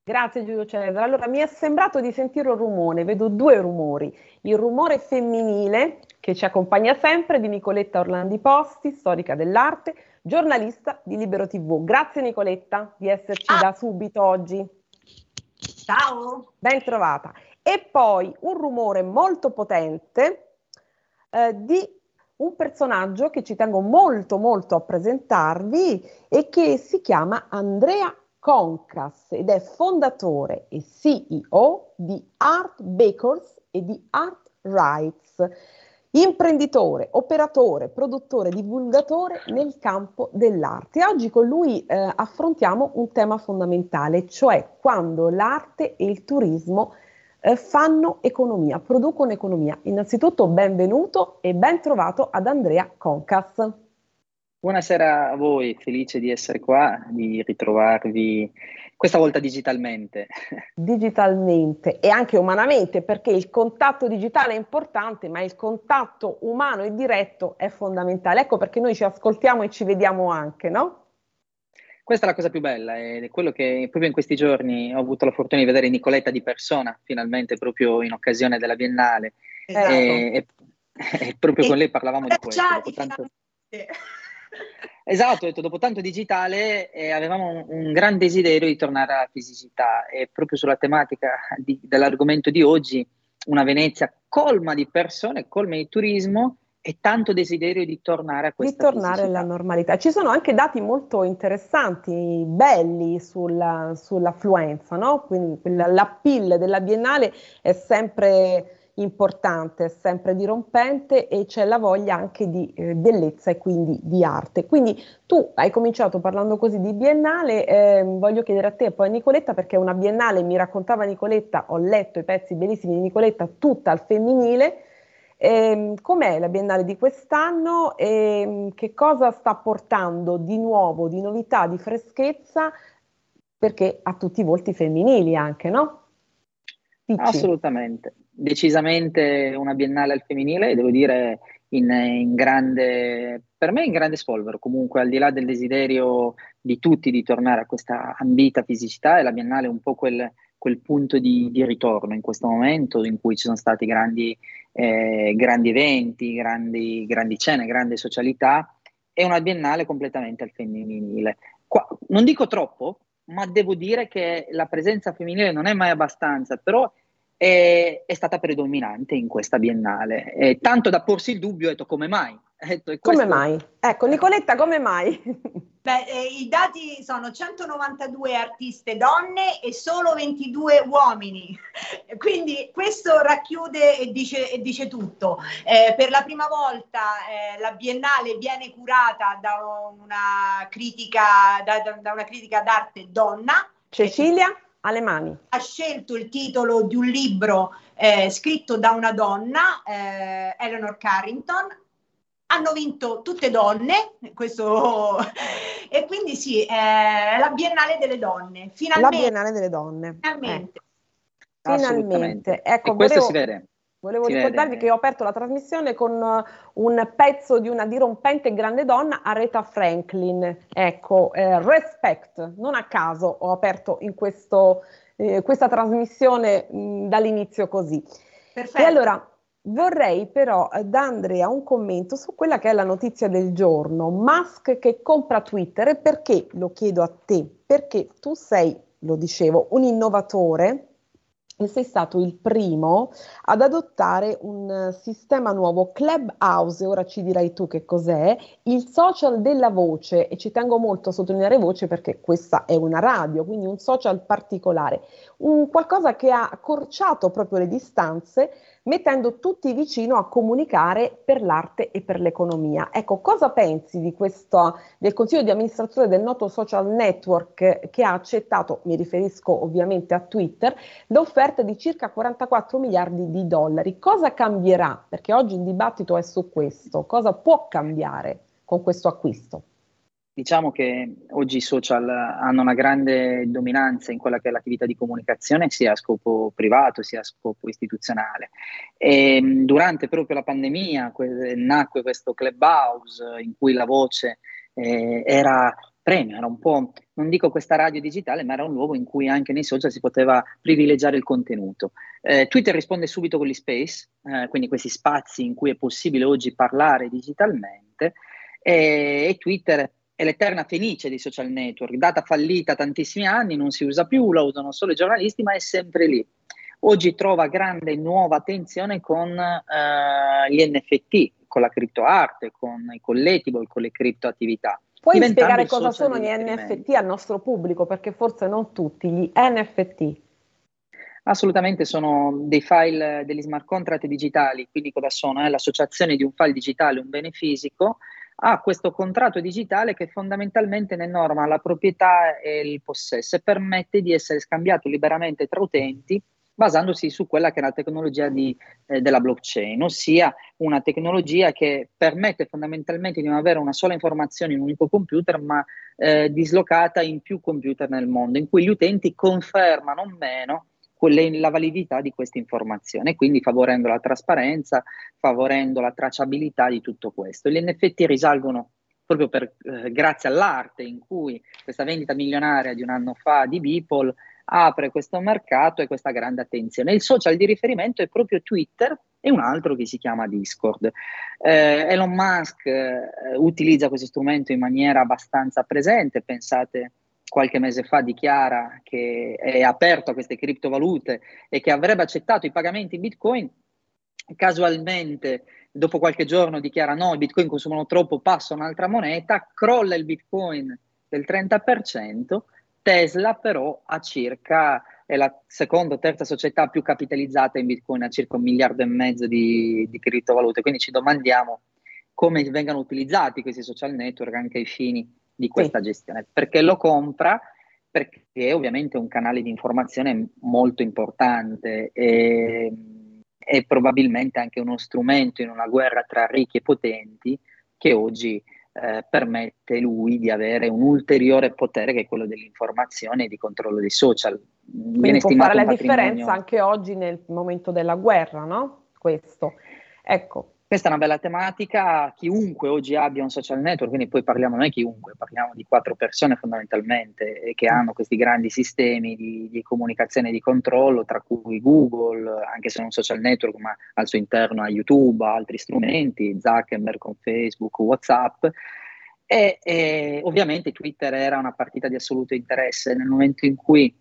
Grazie Giulio Cesare. Allora mi è sembrato di sentire un rumore, vedo due rumori. Il rumore femminile che ci accompagna sempre di Nicoletta Orlandi Posti, storica dell'arte, giornalista di Libero TV. Grazie Nicoletta di esserci ah. da subito oggi. Ciao. Ben trovata. E poi un rumore molto potente eh, di un personaggio che ci tengo molto molto a presentarvi e che si chiama Andrea Concas ed è fondatore e CEO di Art Bakers e di Art Rights, imprenditore, operatore, produttore, divulgatore nel campo dell'arte. Oggi con lui eh, affrontiamo un tema fondamentale, cioè quando l'arte e il turismo eh, fanno economia, producono economia. Innanzitutto benvenuto e ben trovato ad Andrea Concas. Buonasera a voi, felice di essere qua, di ritrovarvi questa volta digitalmente. Digitalmente e anche umanamente, perché il contatto digitale è importante, ma il contatto umano e diretto è fondamentale. Ecco perché noi ci ascoltiamo e ci vediamo anche, no? Questa è la cosa più bella ed è quello che proprio in questi giorni ho avuto la fortuna di vedere Nicoletta di persona, finalmente proprio in occasione della Biennale. Esatto. E, e, e, proprio e con lei parlavamo di questo. Dopo tanto... Esatto, ho detto, dopo tanto digitale eh, avevamo un, un, gran desiderio di tornare alla fisicità e proprio sulla tematica di, dell'argomento di oggi, una Venezia colma di persone, colma di turismo e tanto desiderio di tornare a questa Di tornare alla normalità. Ci sono anche dati molto interessanti, belli sulla, sull'affluenza, no? Quindi l'appeal della Biennale è sempre importante, sempre dirompente e c'è la voglia anche di eh, bellezza e quindi di arte. Quindi tu hai cominciato parlando così di biennale, eh, voglio chiedere a te e poi a Nicoletta perché una biennale, mi raccontava Nicoletta, ho letto i pezzi bellissimi di Nicoletta, tutta al femminile. Eh, com'è la biennale di quest'anno e che cosa sta portando di nuovo, di novità, di freschezza? Perché ha tutti i volti femminili anche, no? Dici. Assolutamente decisamente una biennale al femminile, devo dire in, in, grande, per me in grande spolvero, comunque al di là del desiderio di tutti di tornare a questa ambita fisicità, e la biennale è un po' quel, quel punto di, di, ritorno in questo momento in cui ci sono stati grandi, eh, grandi eventi, grandi, grandi cene, grande socialità, è una biennale completamente al femminile. Qua, non dico troppo, ma devo dire che la presenza femminile non è mai abbastanza, però è, è stata predominante in questa biennale. E tanto da porsi il dubbio, ho detto come mai? Detto, come mai? Ecco, Nicoletta, come mai? Beh, eh, i dati sono 192 artiste donne e solo 22 uomini, quindi questo racchiude e dice, e dice tutto. Eh, per la prima volta eh, la Biennale viene curata da una critica, da, da una critica d'arte donna. Cecilia? Alle mani. Ha scelto il titolo di un libro eh, scritto da una donna, eh, Eleanor Carrington. Hanno vinto tutte donne, questo... e quindi sì, è la Biennale delle Donne. Finalmente. La Biennale delle Donne. Finalmente. Eh. Finalmente. Ecco, e questo volevo... si vede. Volevo si ricordarvi vede. che ho aperto la trasmissione con uh, un pezzo di una dirompente grande donna, Aretha Franklin. Ecco, eh, respect, non a caso ho aperto in questo, eh, questa trasmissione mh, dall'inizio così. Perfetto. E allora vorrei però eh, da Andrea un commento su quella che è la notizia del giorno, Musk che compra Twitter perché lo chiedo a te? Perché tu sei, lo dicevo, un innovatore e sei stato il primo ad adottare un sistema nuovo, Clubhouse, ora ci dirai tu che cos'è, il social della voce, e ci tengo molto a sottolineare voce perché questa è una radio, quindi un social particolare, un qualcosa che ha accorciato proprio le distanze mettendo tutti vicino a comunicare per l'arte e per l'economia. Ecco, cosa pensi di questo, del consiglio di amministrazione del noto social network che ha accettato, mi riferisco ovviamente a Twitter, l'offerta di circa 44 miliardi di dollari? Cosa cambierà? Perché oggi il dibattito è su questo. Cosa può cambiare con questo acquisto? Diciamo che oggi i social hanno una grande dominanza in quella che è l'attività di comunicazione, sia a scopo privato sia a scopo istituzionale. E durante proprio la pandemia que- nacque questo clubhouse in cui la voce eh, era premio, era un po', non dico questa radio digitale, ma era un luogo in cui anche nei social si poteva privilegiare il contenuto. Eh, Twitter risponde subito con gli space, eh, quindi questi spazi in cui è possibile oggi parlare digitalmente, e, e Twitter è l'eterna fenice dei social network, data fallita tantissimi anni, non si usa più, la usano solo i giornalisti, ma è sempre lì. Oggi trova grande nuova attenzione con uh, gli NFT, con la criptoarte, con i collectible, con le criptoattività. Puoi spiegare cosa sono gli NFT al nostro pubblico? Perché forse non tutti, gli NFT. Assolutamente sono dei file degli smart contract digitali, quindi cosa sono? È l'associazione di un file digitale, un bene fisico, ha questo contratto digitale che fondamentalmente ne norma la proprietà e il possesso e permette di essere scambiato liberamente tra utenti basandosi su quella che è la tecnologia di, eh, della blockchain, ossia una tecnologia che permette fondamentalmente di non avere una sola informazione in un unico computer, ma eh, dislocata in più computer nel mondo, in cui gli utenti confermano o meno la validità di questa informazione, quindi favorendo la trasparenza, favorendo la tracciabilità di tutto questo. Gli NFT risalgono proprio per, eh, grazie all'arte in cui questa vendita milionaria di un anno fa di Beeple apre questo mercato e questa grande attenzione. Il social di riferimento è proprio Twitter e un altro che si chiama Discord. Eh, Elon Musk eh, utilizza questo strumento in maniera abbastanza presente, pensate qualche mese fa dichiara che è aperto a queste criptovalute e che avrebbe accettato i pagamenti in Bitcoin, casualmente dopo qualche giorno dichiara no, i Bitcoin consumano troppo, passa un'altra moneta, crolla il Bitcoin del 30%, Tesla però ha circa, è la seconda o terza società più capitalizzata in Bitcoin, ha circa un miliardo e mezzo di, di criptovalute, quindi ci domandiamo come vengano utilizzati questi social network anche ai fini di questa sì. gestione, perché lo compra perché è ovviamente un canale di informazione molto importante e, è probabilmente anche uno strumento in una guerra tra ricchi e potenti che oggi eh, permette lui di avere un ulteriore potere che è quello dell'informazione e di controllo dei social. Quindi Viene può fare la patrimonio... differenza anche oggi nel momento della guerra, no? Questo. Ecco, questa è una bella tematica, chiunque oggi abbia un social network, quindi poi parliamo noi chiunque, parliamo di quattro persone fondamentalmente che hanno questi grandi sistemi di, di comunicazione e di controllo, tra cui Google, anche se non un social network, ma al suo interno ha YouTube, altri strumenti, Zuckerberg con Facebook, WhatsApp. E, e ovviamente Twitter era una partita di assoluto interesse nel momento in cui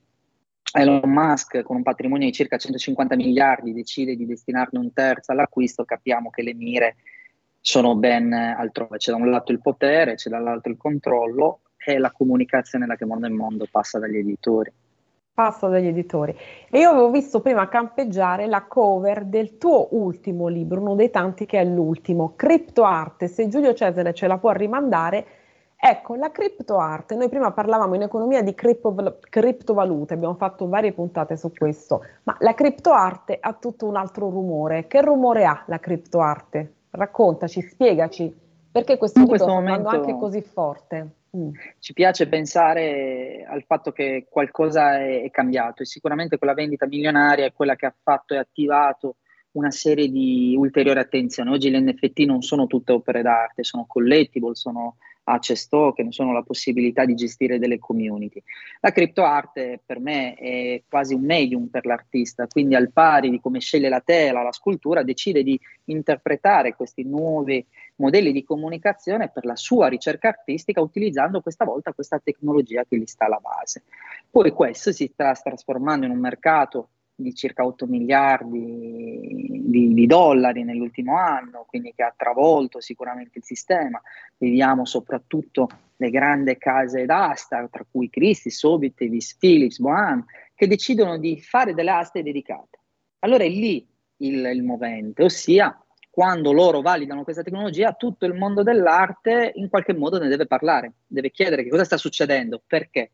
Elon Musk con un patrimonio di circa 150 miliardi decide di destinarne un terzo all'acquisto, capiamo che le mire sono ben altrove. C'è da un lato il potere, c'è dall'altro il controllo e la comunicazione da che mondo in mondo passa dagli editori. Passa dagli editori. E io avevo visto prima campeggiare la cover del tuo ultimo libro, uno dei tanti che è l'ultimo, Criptoarte. Se Giulio Cesare ce la può rimandare, Ecco, la criptoarte, noi prima parlavamo in economia di cripto, criptovalute, abbiamo fatto varie puntate su questo, ma la criptoarte ha tutto un altro rumore. Che rumore ha la criptoarte? Raccontaci, spiegaci, perché questo in libro sta andando anche così forte? Mm. Ci piace pensare al fatto che qualcosa è, è cambiato e sicuramente quella vendita milionaria è quella che ha fatto e attivato una serie di ulteriori attenzioni. Oggi le NFT non sono tutte opere d'arte, sono collectible, sono access token, sono la possibilità di gestire delle community. La criptoarte per me è quasi un medium per l'artista, quindi al pari di come sceglie la tela, la scultura, decide di interpretare questi nuovi modelli di comunicazione per la sua ricerca artistica utilizzando questa volta questa tecnologia che gli sta alla base. Poi questo si sta trasformando in un mercato di circa 8 miliardi di, di, dollari nell'ultimo anno, quindi che ha travolto sicuramente il sistema. Vediamo soprattutto le grandi case d'asta, tra cui Christie, Sotheby's, Philips, Bohan, che decidono di fare delle aste dedicate. Allora è lì il, il movente, ossia quando loro validano questa tecnologia, tutto il mondo dell'arte in qualche modo ne deve parlare, deve chiedere che cosa sta succedendo, perché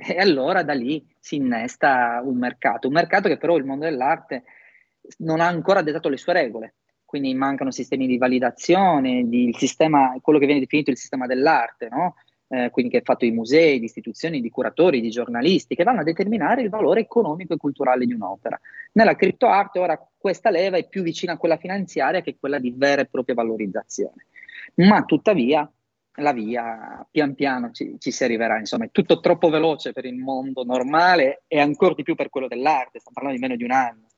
e allora da lì si innesta un mercato, un mercato che però il mondo dell'arte non ha ancora dettato le sue regole, quindi mancano sistemi di validazione, di, sistema, quello che viene definito il sistema dell'arte, no? eh, quindi che è fatto di musei, di istituzioni, di curatori, di giornalisti, che vanno a determinare il valore economico e culturale di un'opera. Nella criptoarte ora questa leva è più vicina a quella finanziaria che quella di vera e propria valorizzazione. Ma tuttavia la via pian piano ci, ci, si arriverà, insomma è tutto troppo veloce per il mondo normale e ancora di più per quello dell'arte, stiamo parlando di meno di un anno.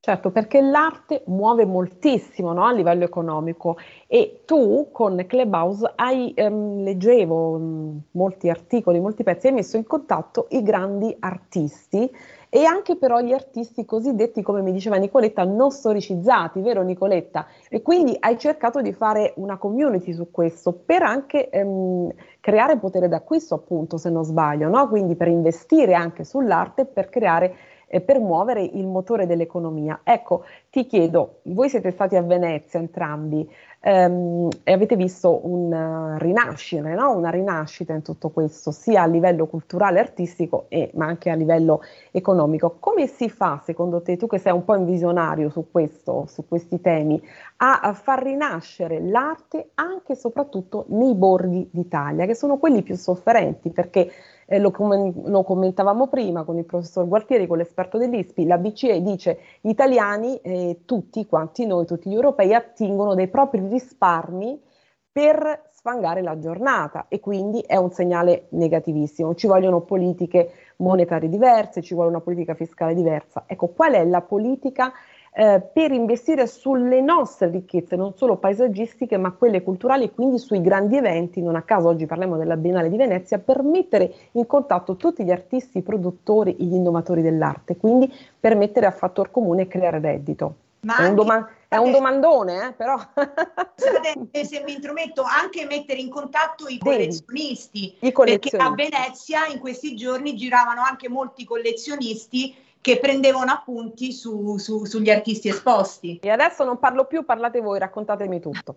Certo, perché l'arte muove moltissimo no, a livello economico. E tu con Clubhouse hai, ehm, leggevo mh, mm, molti articoli, molti pezzi, hai messo in contatto i grandi artisti e anche però gli artisti cosiddetti, come mi diceva Nicoletta, non storicizzati, vero Nicoletta? E quindi hai cercato di fare una community su questo per anche ehm, creare potere d'acquisto, appunto, se non sbaglio, no? Quindi per investire anche sull'arte, per creare eh, per muovere il motore dell'economia. Ecco, ti chiedo, voi siete stati a Venezia entrambi ehm, e avete visto un uh, rinascere, no? una rinascita in tutto questo, sia a livello culturale, artistico, e, ma anche a livello economico. Come si fa, secondo te, tu che sei un po' in visionario su, questo, su questi temi, a, a far rinascere l'arte anche e soprattutto nei borghi d'Italia, che sono quelli più sofferenti, perché eh, lo, com- lo, commentavamo prima con il professor Gualtieri, con l'esperto dell'ISPI, la BCE dice gli italiani, eh, tutti quanti noi, tutti gli europei, attingono dei propri risparmi per sfangare la giornata e quindi è un segnale negativissimo. Ci vogliono politiche monetarie diverse, ci vuole una politica fiscale diversa. Ecco, qual è la politica eh, per investire sulle nostre ricchezze, non solo paesaggistiche, ma quelle culturali e quindi sui grandi eventi. Non a caso oggi parliamo della Biennale di Venezia, per mettere in contatto tutti gli artisti, i produttori, gli innovatori dell'arte, quindi per mettere a fattor comune creare reddito. Ma è, un doma- è un domandone, eh, però. Scusate se mi intrometto, anche mettere in contatto i collezionisti, I collezionisti, perché a Venezia in questi giorni giravano anche molti collezionisti che prendevano appunti su, su, sugli artisti esposti. E adesso non parlo più, parlate voi, raccontatemi tutto.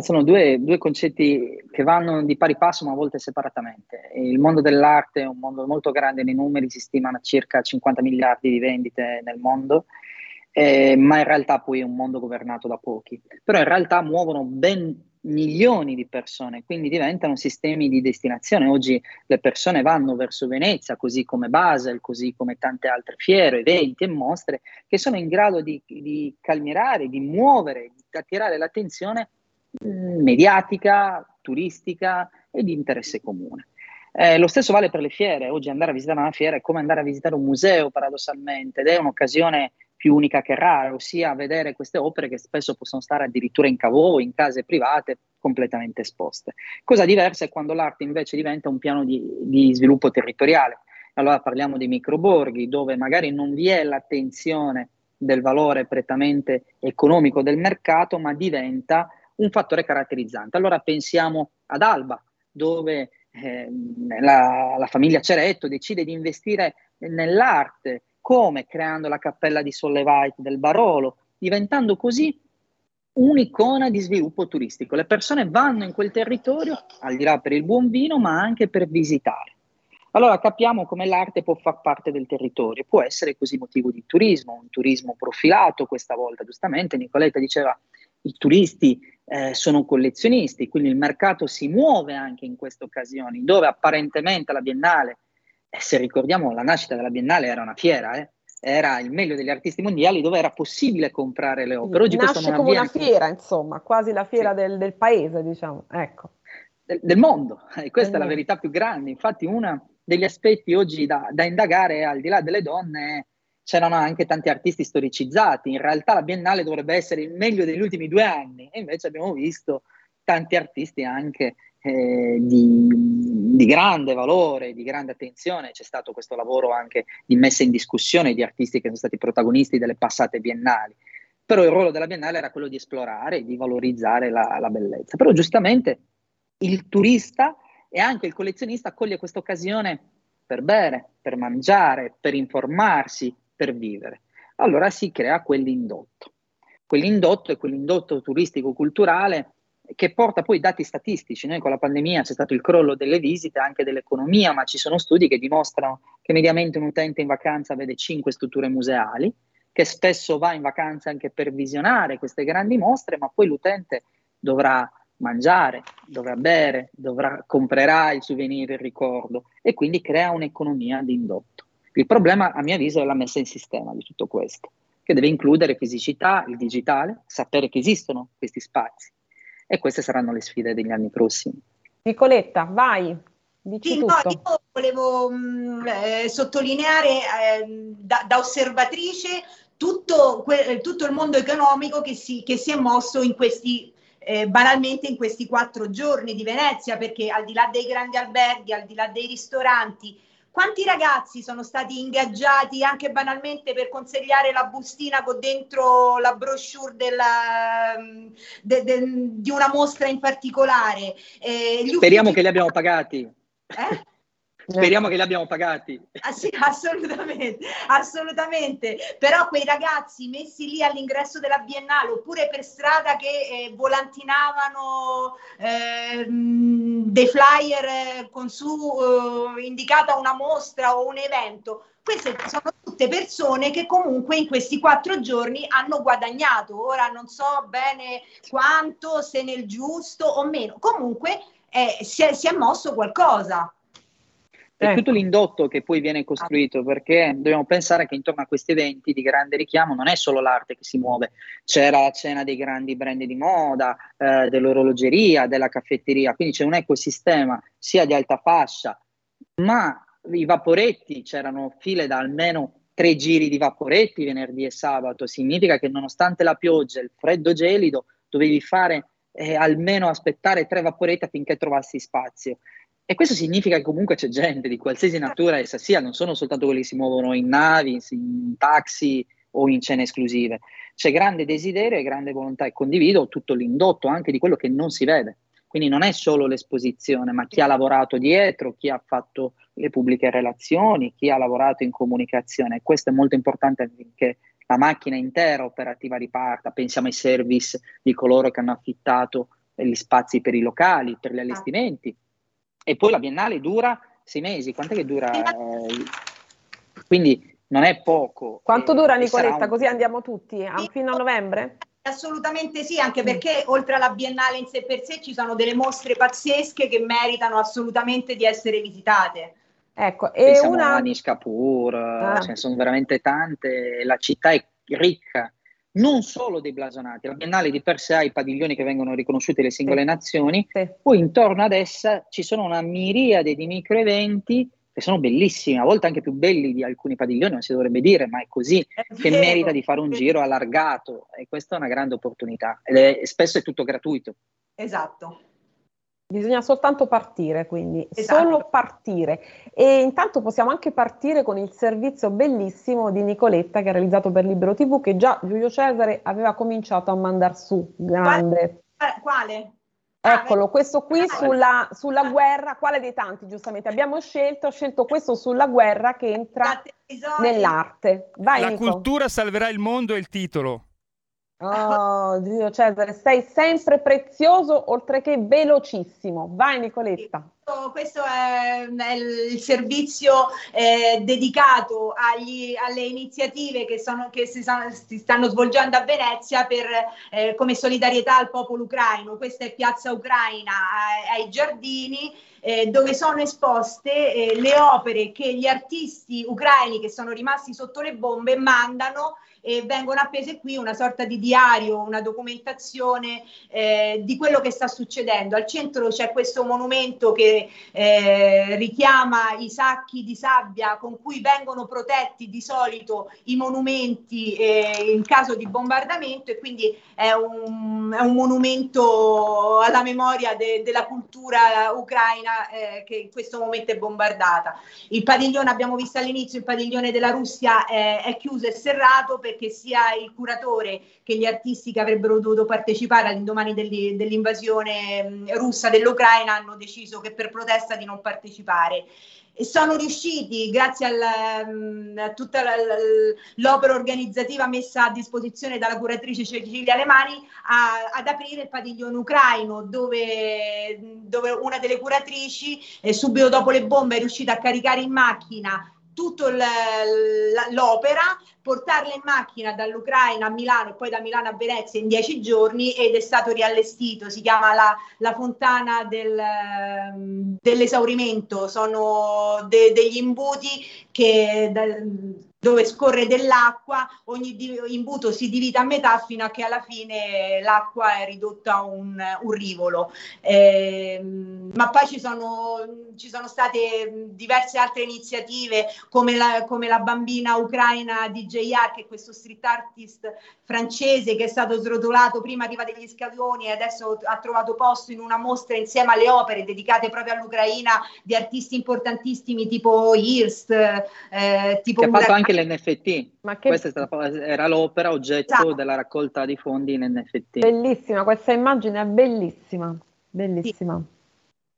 sono due, due, concetti che vanno di pari passo ma a volte separatamente. Il mondo dell'arte è un mondo molto grande, nei numeri si stimano circa 50 miliardi di vendite nel mondo, eh, ma in realtà poi è un mondo governato da pochi. Però in realtà muovono ben milioni di persone, quindi diventano sistemi di destinazione. Oggi le persone vanno verso Venezia, così come Basel, così come tante altre fiere, eventi e mostre, che sono in grado di, di calmierare, di muovere, di attirare l'attenzione mh, mediatica, turistica e di interesse comune. Eh, lo stesso vale per le fiere, oggi andare a visitare una fiera è come andare a visitare un museo paradossalmente ed è un'occasione più unica che rara, ossia vedere queste opere che spesso possono stare addirittura in cavò, in case private, completamente esposte. Cosa diversa è quando l'arte invece diventa un piano di, di sviluppo territoriale. Allora parliamo di microborghi dove magari non vi è l'attenzione del valore prettamente economico del mercato, ma diventa un fattore caratterizzante. Allora pensiamo ad Alba, dove eh, la, la famiglia Ceretto decide di investire nell'arte, come creando la cappella di Sollevait del Barolo, diventando così un'icona di sviluppo turistico. Le persone vanno in quel territorio, al di là per il buon vino, ma anche per visitare. Allora capiamo come l'arte può far parte del territorio, può essere così motivo di turismo, un turismo profilato questa volta, giustamente Nicoletta diceva i turisti eh, sono collezionisti, quindi il mercato si muove anche in queste occasioni, dove apparentemente la Biennale se ricordiamo, la nascita della Biennale era una fiera, eh? era il meglio degli artisti mondiali dove era possibile comprare le opere. Oggi Nasce come una fiera, insomma, quasi la fiera sì. del, del, paese, diciamo. Ecco. Del, del mondo, e questa del è la verità più grande. Infatti, uno degli aspetti oggi da, da indagare al di là delle donne c'erano anche tanti artisti storicizzati. In realtà la Biennale dovrebbe essere il meglio degli ultimi due anni e invece abbiamo visto tanti artisti anche eh, di, di, grande valore, di grande attenzione. C'è stato questo lavoro anche di messa in discussione di artisti che sono stati protagonisti delle passate biennali. Però il ruolo della biennale era quello di esplorare, di valorizzare la, la bellezza. Però giustamente il turista e anche il collezionista coglie questa occasione per bere, per mangiare, per informarsi, per vivere. Allora si crea quell'indotto. Quell'indotto è quell'indotto turistico-culturale che porta poi dati statistici. Noi con la pandemia c'è stato il crollo delle visite, anche dell'economia, ma ci sono studi che dimostrano che mediamente un utente in vacanza vede 5 strutture museali, che spesso va in vacanza anche per visionare queste grandi mostre, ma poi l'utente dovrà mangiare, dovrà bere, dovrà, comprerà il souvenir, il ricordo e quindi crea un'economia di indotto. Il problema, a mio avviso, è la messa in sistema di tutto questo, che deve includere fisicità, il digitale, sapere che esistono questi spazi. E queste saranno le sfide degli anni prossimi. Nicoletta, vai. Dici sì, tutto. no, io volevo mh, mm, eh, sottolineare eh, da, da, osservatrice tutto, que- tutto, il mondo economico che si, che si è mosso in questi eh, banalmente in questi quattro giorni di Venezia, perché al di là dei grandi alberghi, al di là dei ristoranti, quanti ragazzi sono stati ingaggiati anche banalmente per consigliare la bustina con dentro la brochure della, de, de, di una mostra in particolare? Eh, Speriamo uffici... che li abbiamo pagati. Eh? Speriamo che li abbiamo pagati. Ah, sì, assolutamente, assolutamente. Però quei ragazzi messi lì all'ingresso della Biennale oppure per strada che eh, volantinavano eh, dei flyer eh, con su eh, indicata una mostra o un evento, queste sono tutte persone che comunque in questi quattro giorni hanno guadagnato. Ora non so bene quanto, se nel giusto o meno. Comunque eh, si, è, si è mosso qualcosa. È ecco. tutto l'indotto che poi viene costruito, perché dobbiamo pensare che intorno a questi eventi di grande richiamo non è solo l'arte che si muove, c'è la cena dei grandi brand di moda, eh, dell'orologeria, della caffetteria, quindi c'è un ecosistema sia di alta fascia, ma i vaporetti, c'erano file da almeno tre giri di vaporetti venerdì e sabato, significa che nonostante la pioggia, il freddo gelido, dovevi fare eh, almeno aspettare tre vaporetti affinché trovassi spazio. E questo significa che comunque c'è gente di qualsiasi natura essa sia, non sono soltanto quelli che si muovono in navi, in taxi o in cene esclusive. C'è grande desiderio e grande volontà e condivido tutto l'indotto anche di quello che non si vede. Quindi non è solo l'esposizione, ma chi ha lavorato dietro, chi ha fatto le pubbliche relazioni, chi ha lavorato in comunicazione. Questo è molto importante affinché la macchina intera operativa riparta. Pensiamo ai service di coloro che hanno affittato gli spazi per i locali, per gli allestimenti e poi la biennale dura sei mesi, quant'è che dura? Eh, quindi non è poco. Quanto dura Nicoletta? Un... Così andiamo tutti a, fino a novembre? Assolutamente sì, anche perché oltre alla biennale in sé per sé ci sono delle mostre pazzesche che meritano assolutamente di essere visitate. Ecco, e Pensiamo una... a Nishkapur, ah. ce ne sono veramente tante, la città è ricca non solo dei blasonati, la Biennale di per sé ha i padiglioni che vengono riconosciuti alle singole nazioni, poi intorno ad essa ci sono una miriade di microeventi che sono bellissimi, a volte anche più belli di alcuni padiglioni, non si dovrebbe dire, ma è così, è che merita di fare un giro allargato e questa è una grande opportunità ed è, spesso è tutto gratuito. Esatto. Bisogna soltanto partire, quindi esatto. solo partire. E intanto possiamo anche partire con il servizio bellissimo di Nicoletta che ha realizzato per Libero TV, che già Giulio Cesare aveva cominciato a mandare su. Grande. Quale? Eccolo, questo qui sulla, sulla, guerra, quale dei tanti giustamente abbiamo scelto? Ho scelto questo sulla guerra che entra nell'arte. Vai, La Nico. cultura salverà il mondo è il titolo. Oh, Dio Cesare, sei sempre prezioso oltre che velocissimo. Vai Nicoletta. Questo è, il servizio eh, dedicato agli, alle iniziative che, sono, che si, si, stanno svolgendo a Venezia per, eh, come solidarietà al popolo ucraino. Questa è Piazza Ucraina ai, ai giardini. Eh, dove sono esposte eh, le opere che gli artisti ucraini che sono rimasti sotto le bombe mandano e vengono appese qui una sorta di diario, una documentazione eh, di quello che sta succedendo. Al centro c'è questo monumento che eh, richiama i sacchi di sabbia con cui vengono protetti di solito i monumenti eh, in caso di bombardamento e quindi è un, è un monumento alla memoria de, della cultura ucraina eh, che in questo momento è bombardata. Il padiglione, abbiamo visto all'inizio, il padiglione della Russia è, è chiuso e serrato perché sia il curatore che gli artisti che avrebbero dovuto partecipare all'indomani dell'invasione russa dell'Ucraina hanno deciso che per protesta di non partecipare. E sono riusciti, grazie al, a tutta l'opera organizzativa messa a disposizione dalla curatrice Cecilia Alemani, a, ad aprire il padiglione ucraino, dove, dove una delle curatrici, eh, subito dopo le bombe, è riuscita a caricare in macchina tutta l'opera, portarla in macchina dall'Ucraina a Milano e poi da Milano a Venezia in dieci giorni ed è stato riallestito, si chiama la, la fontana del, dell'esaurimento, sono de, degli imbuti che... Da, dove scorre dell'acqua, ogni imbuto si divide a metà fino a che alla fine l'acqua è ridotta a un, un rivolo. Eh, ma poi ci sono, ci sono, state diverse altre iniziative come la, come la bambina ucraina DJR, che è questo street artist francese che è stato srotolato prima arriva degli scavioni e adesso ha trovato posto in una mostra insieme alle opere dedicate proprio all'Ucraina di artisti importantissimi tipo Hirst, eh, tipo... Che anche l'NFT. Ma che... Questa stata, era l'opera oggetto esatto. della raccolta di fondi in NFT. Bellissima, questa immagine è bellissima, bellissima. Sì.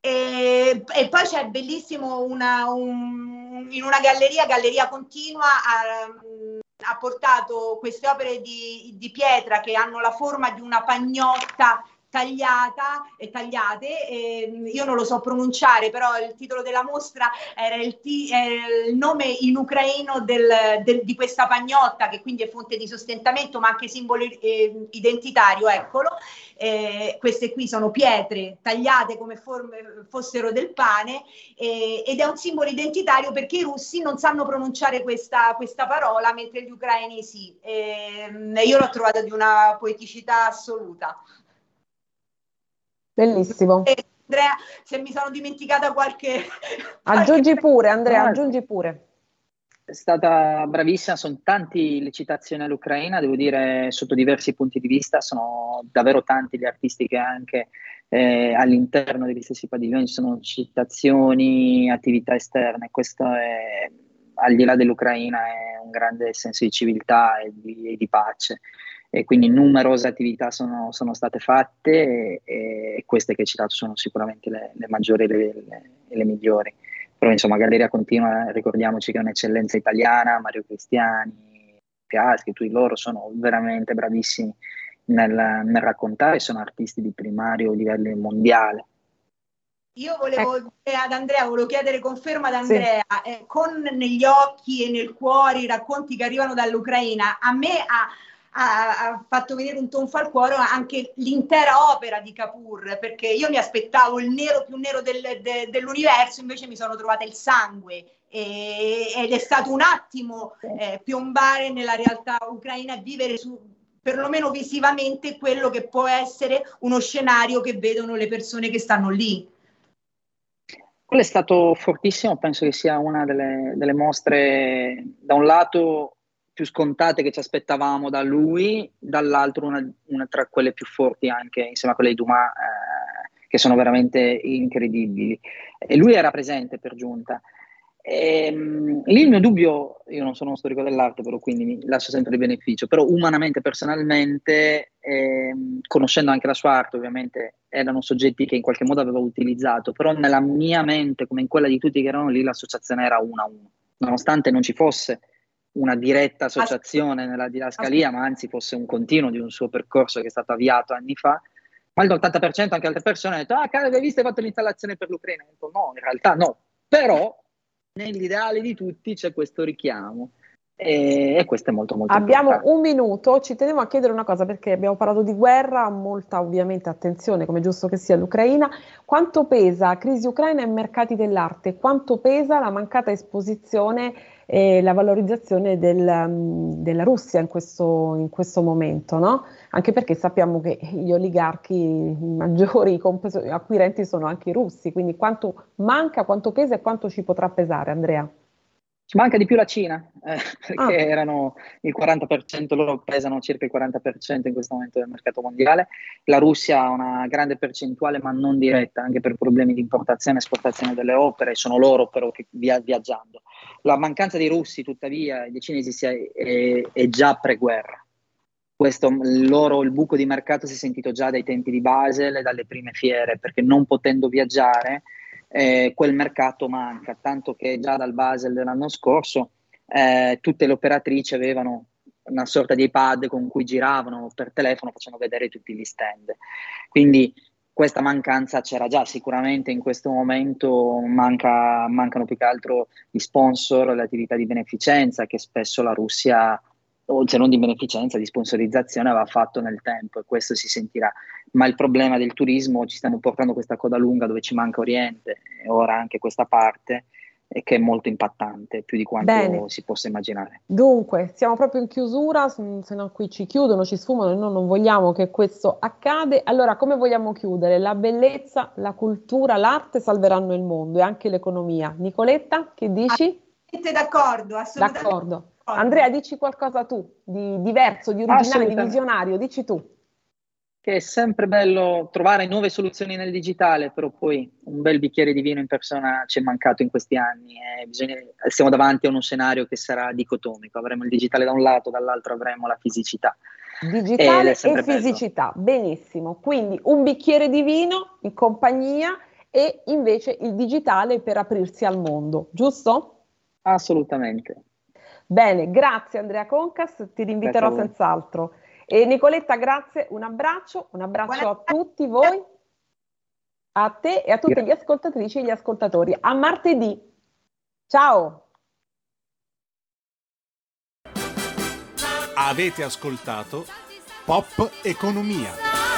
E, e, poi c'è bellissimo una, un, in una galleria, Galleria Continua, ha, ha portato queste opere di, di, pietra che hanno la forma di una pagnotta tagliata e tagliate. E io non lo so pronunciare, però il titolo della mostra era il, t- il nome in ucraino del, del, di questa pagnotta, che quindi è fonte di sostentamento, ma anche simbolo eh, identitario. Eccolo. Eh, queste qui sono pietre tagliate come forme, fossero del pane eh, ed è un simbolo identitario perché i russi non sanno pronunciare questa, questa parola mentre gli ucraini sì. Ehm, io l'ho trovata di una poeticità assoluta. Bellissimo. E Andrea, se mi sono dimenticata qualche... Aggiungi pure, Andrea, aggiungi pure. È stata bravissima, sono tanti le citazioni all'Ucraina, devo dire sotto diversi punti di vista, sono davvero tanti gli artisti che anche eh, all'interno degli stessi padiglioni ci sono citazioni, attività esterne, questo è al di là dell'Ucraina è un grande senso di civiltà e di, e di pace e quindi numerose attività sono, sono state fatte e, e, queste che hai citato sono sicuramente le, le maggiori e le, le, le, migliori. Però insomma Galleria Continua, ricordiamoci che è un'eccellenza italiana, Mario Cristiani, Piaschi, tutti loro sono veramente bravissimi nel, nel raccontare, sono artisti di primario livello mondiale. Io volevo ecco. dire ad Andrea, volevo chiedere conferma ad Andrea, sì. eh, con negli occhi e nel cuore i racconti che arrivano dall'Ucraina, a me ha, ha, ha, fatto venire un tonfo al cuore anche l'intera opera di Capur, perché io mi aspettavo il nero più nero del, de, dell'universo, invece mi sono trovata il sangue e, ed è stato un attimo eh, piombare nella realtà ucraina e vivere su, perlomeno visivamente quello che può essere uno scenario che vedono le persone che stanno lì. Quello è stato fortissimo, penso che sia una delle, delle mostre, da un lato più scontate che ci aspettavamo da lui, dall'altro una, una tra quelle più forti anche insieme a quelle di Dumas, eh, che sono veramente incredibili. E lui era presente per giunta. E, ehm, lì il mio dubbio, io non sono uno storico dell'arte, però quindi mi lascio sempre il beneficio, però umanamente, personalmente, eh, conoscendo anche la sua arte, ovviamente erano soggetti che in qualche modo avevo utilizzato, però nella mia mente, come in quella di tutti che erano lì, l'associazione era uno a uno, nonostante non ci fosse una diretta associazione nella didascalia, ma anzi fosse un continuo di un suo percorso che è stato avviato anni fa. Ma il 80% anche altre persone hanno detto: Ah, caro, hai visto hai fatto l'installazione per l'Ucraina? Detto, no, in realtà no. Però nell'ideale di tutti c'è questo richiamo. E, e questo è molto molto Abbiamo importante. un minuto, ci tenevo a chiedere una cosa perché abbiamo parlato di guerra, molta ovviamente attenzione, come giusto che sia l'Ucraina. Quanto pesa crisi ucraina e mercati dell'arte? Quanto pesa la mancata esposizione e la valorizzazione del, mm, della Russia in questo, in questo momento, no? anche perché sappiamo che gli oligarchi maggiori acquirenti sono anche i russi, quindi quanto manca, quanto pesa e quanto ci potrà pesare Andrea? Ci manca di più la Cina, eh, perché ah. erano il 40%, loro pesano circa il 40% in questo momento del mercato mondiale. La Russia ha una grande percentuale, ma non diretta, anche per problemi di importazione e esportazione delle opere, sono loro però che via, viaggiando. La mancanza dei russi, tuttavia, dei cinesi è, è, è già pre-guerra. Questo, loro, il buco di mercato si è sentito già dai tempi di Basel e dalle prime fiere, perché non potendo viaggiare eh, quel mercato manca, tanto che già dal Basel dell'anno scorso eh, tutte le operatrici avevano una sorta di iPad con cui giravano per telefono, facevano vedere tutti gli stand. Quindi questa mancanza c'era già, sicuramente in questo momento manca, mancano più che altro gli sponsor, le attività di beneficenza che spesso la Russia, o se non di beneficenza, di sponsorizzazione aveva fatto nel tempo e questo si sentirà. Ma il problema del turismo, ci stiamo portando questa coda lunga dove ci manca Oriente e ora anche questa parte e che è molto impattante, più di quanto Bene. si possa immaginare. Dunque, siamo proprio in chiusura, se no qui ci chiudono, ci sfumano e noi non vogliamo che questo accade. Allora, come vogliamo chiudere? La bellezza, la cultura, l'arte salveranno il mondo e anche l'economia. Nicoletta, che dici? Assolutamente d'accordo, assolutamente d'accordo. Andrea, dici qualcosa tu di diverso, di originale, di visionario, dici tu che è sempre bello trovare nuove soluzioni nel digitale, però poi un bel bicchiere di vino in persona ci è mancato in questi anni e bisogna, siamo davanti a uno scenario che sarà dicotomico, avremo il digitale da un lato, dall'altro avremo la fisicità. Digitale e bello. fisicità, benissimo. Quindi un bicchiere di vino in compagnia e invece il digitale per aprirsi al mondo, giusto? Assolutamente. Bene, grazie Andrea Concas, ti rinviterò senz'altro. E Nicoletta, grazie, un abbraccio, un abbraccio Buona... a tutti voi, a te e a tutte le ascoltatrici e gli ascoltatori. A martedì. Ciao. Avete ascoltato Pop Economia.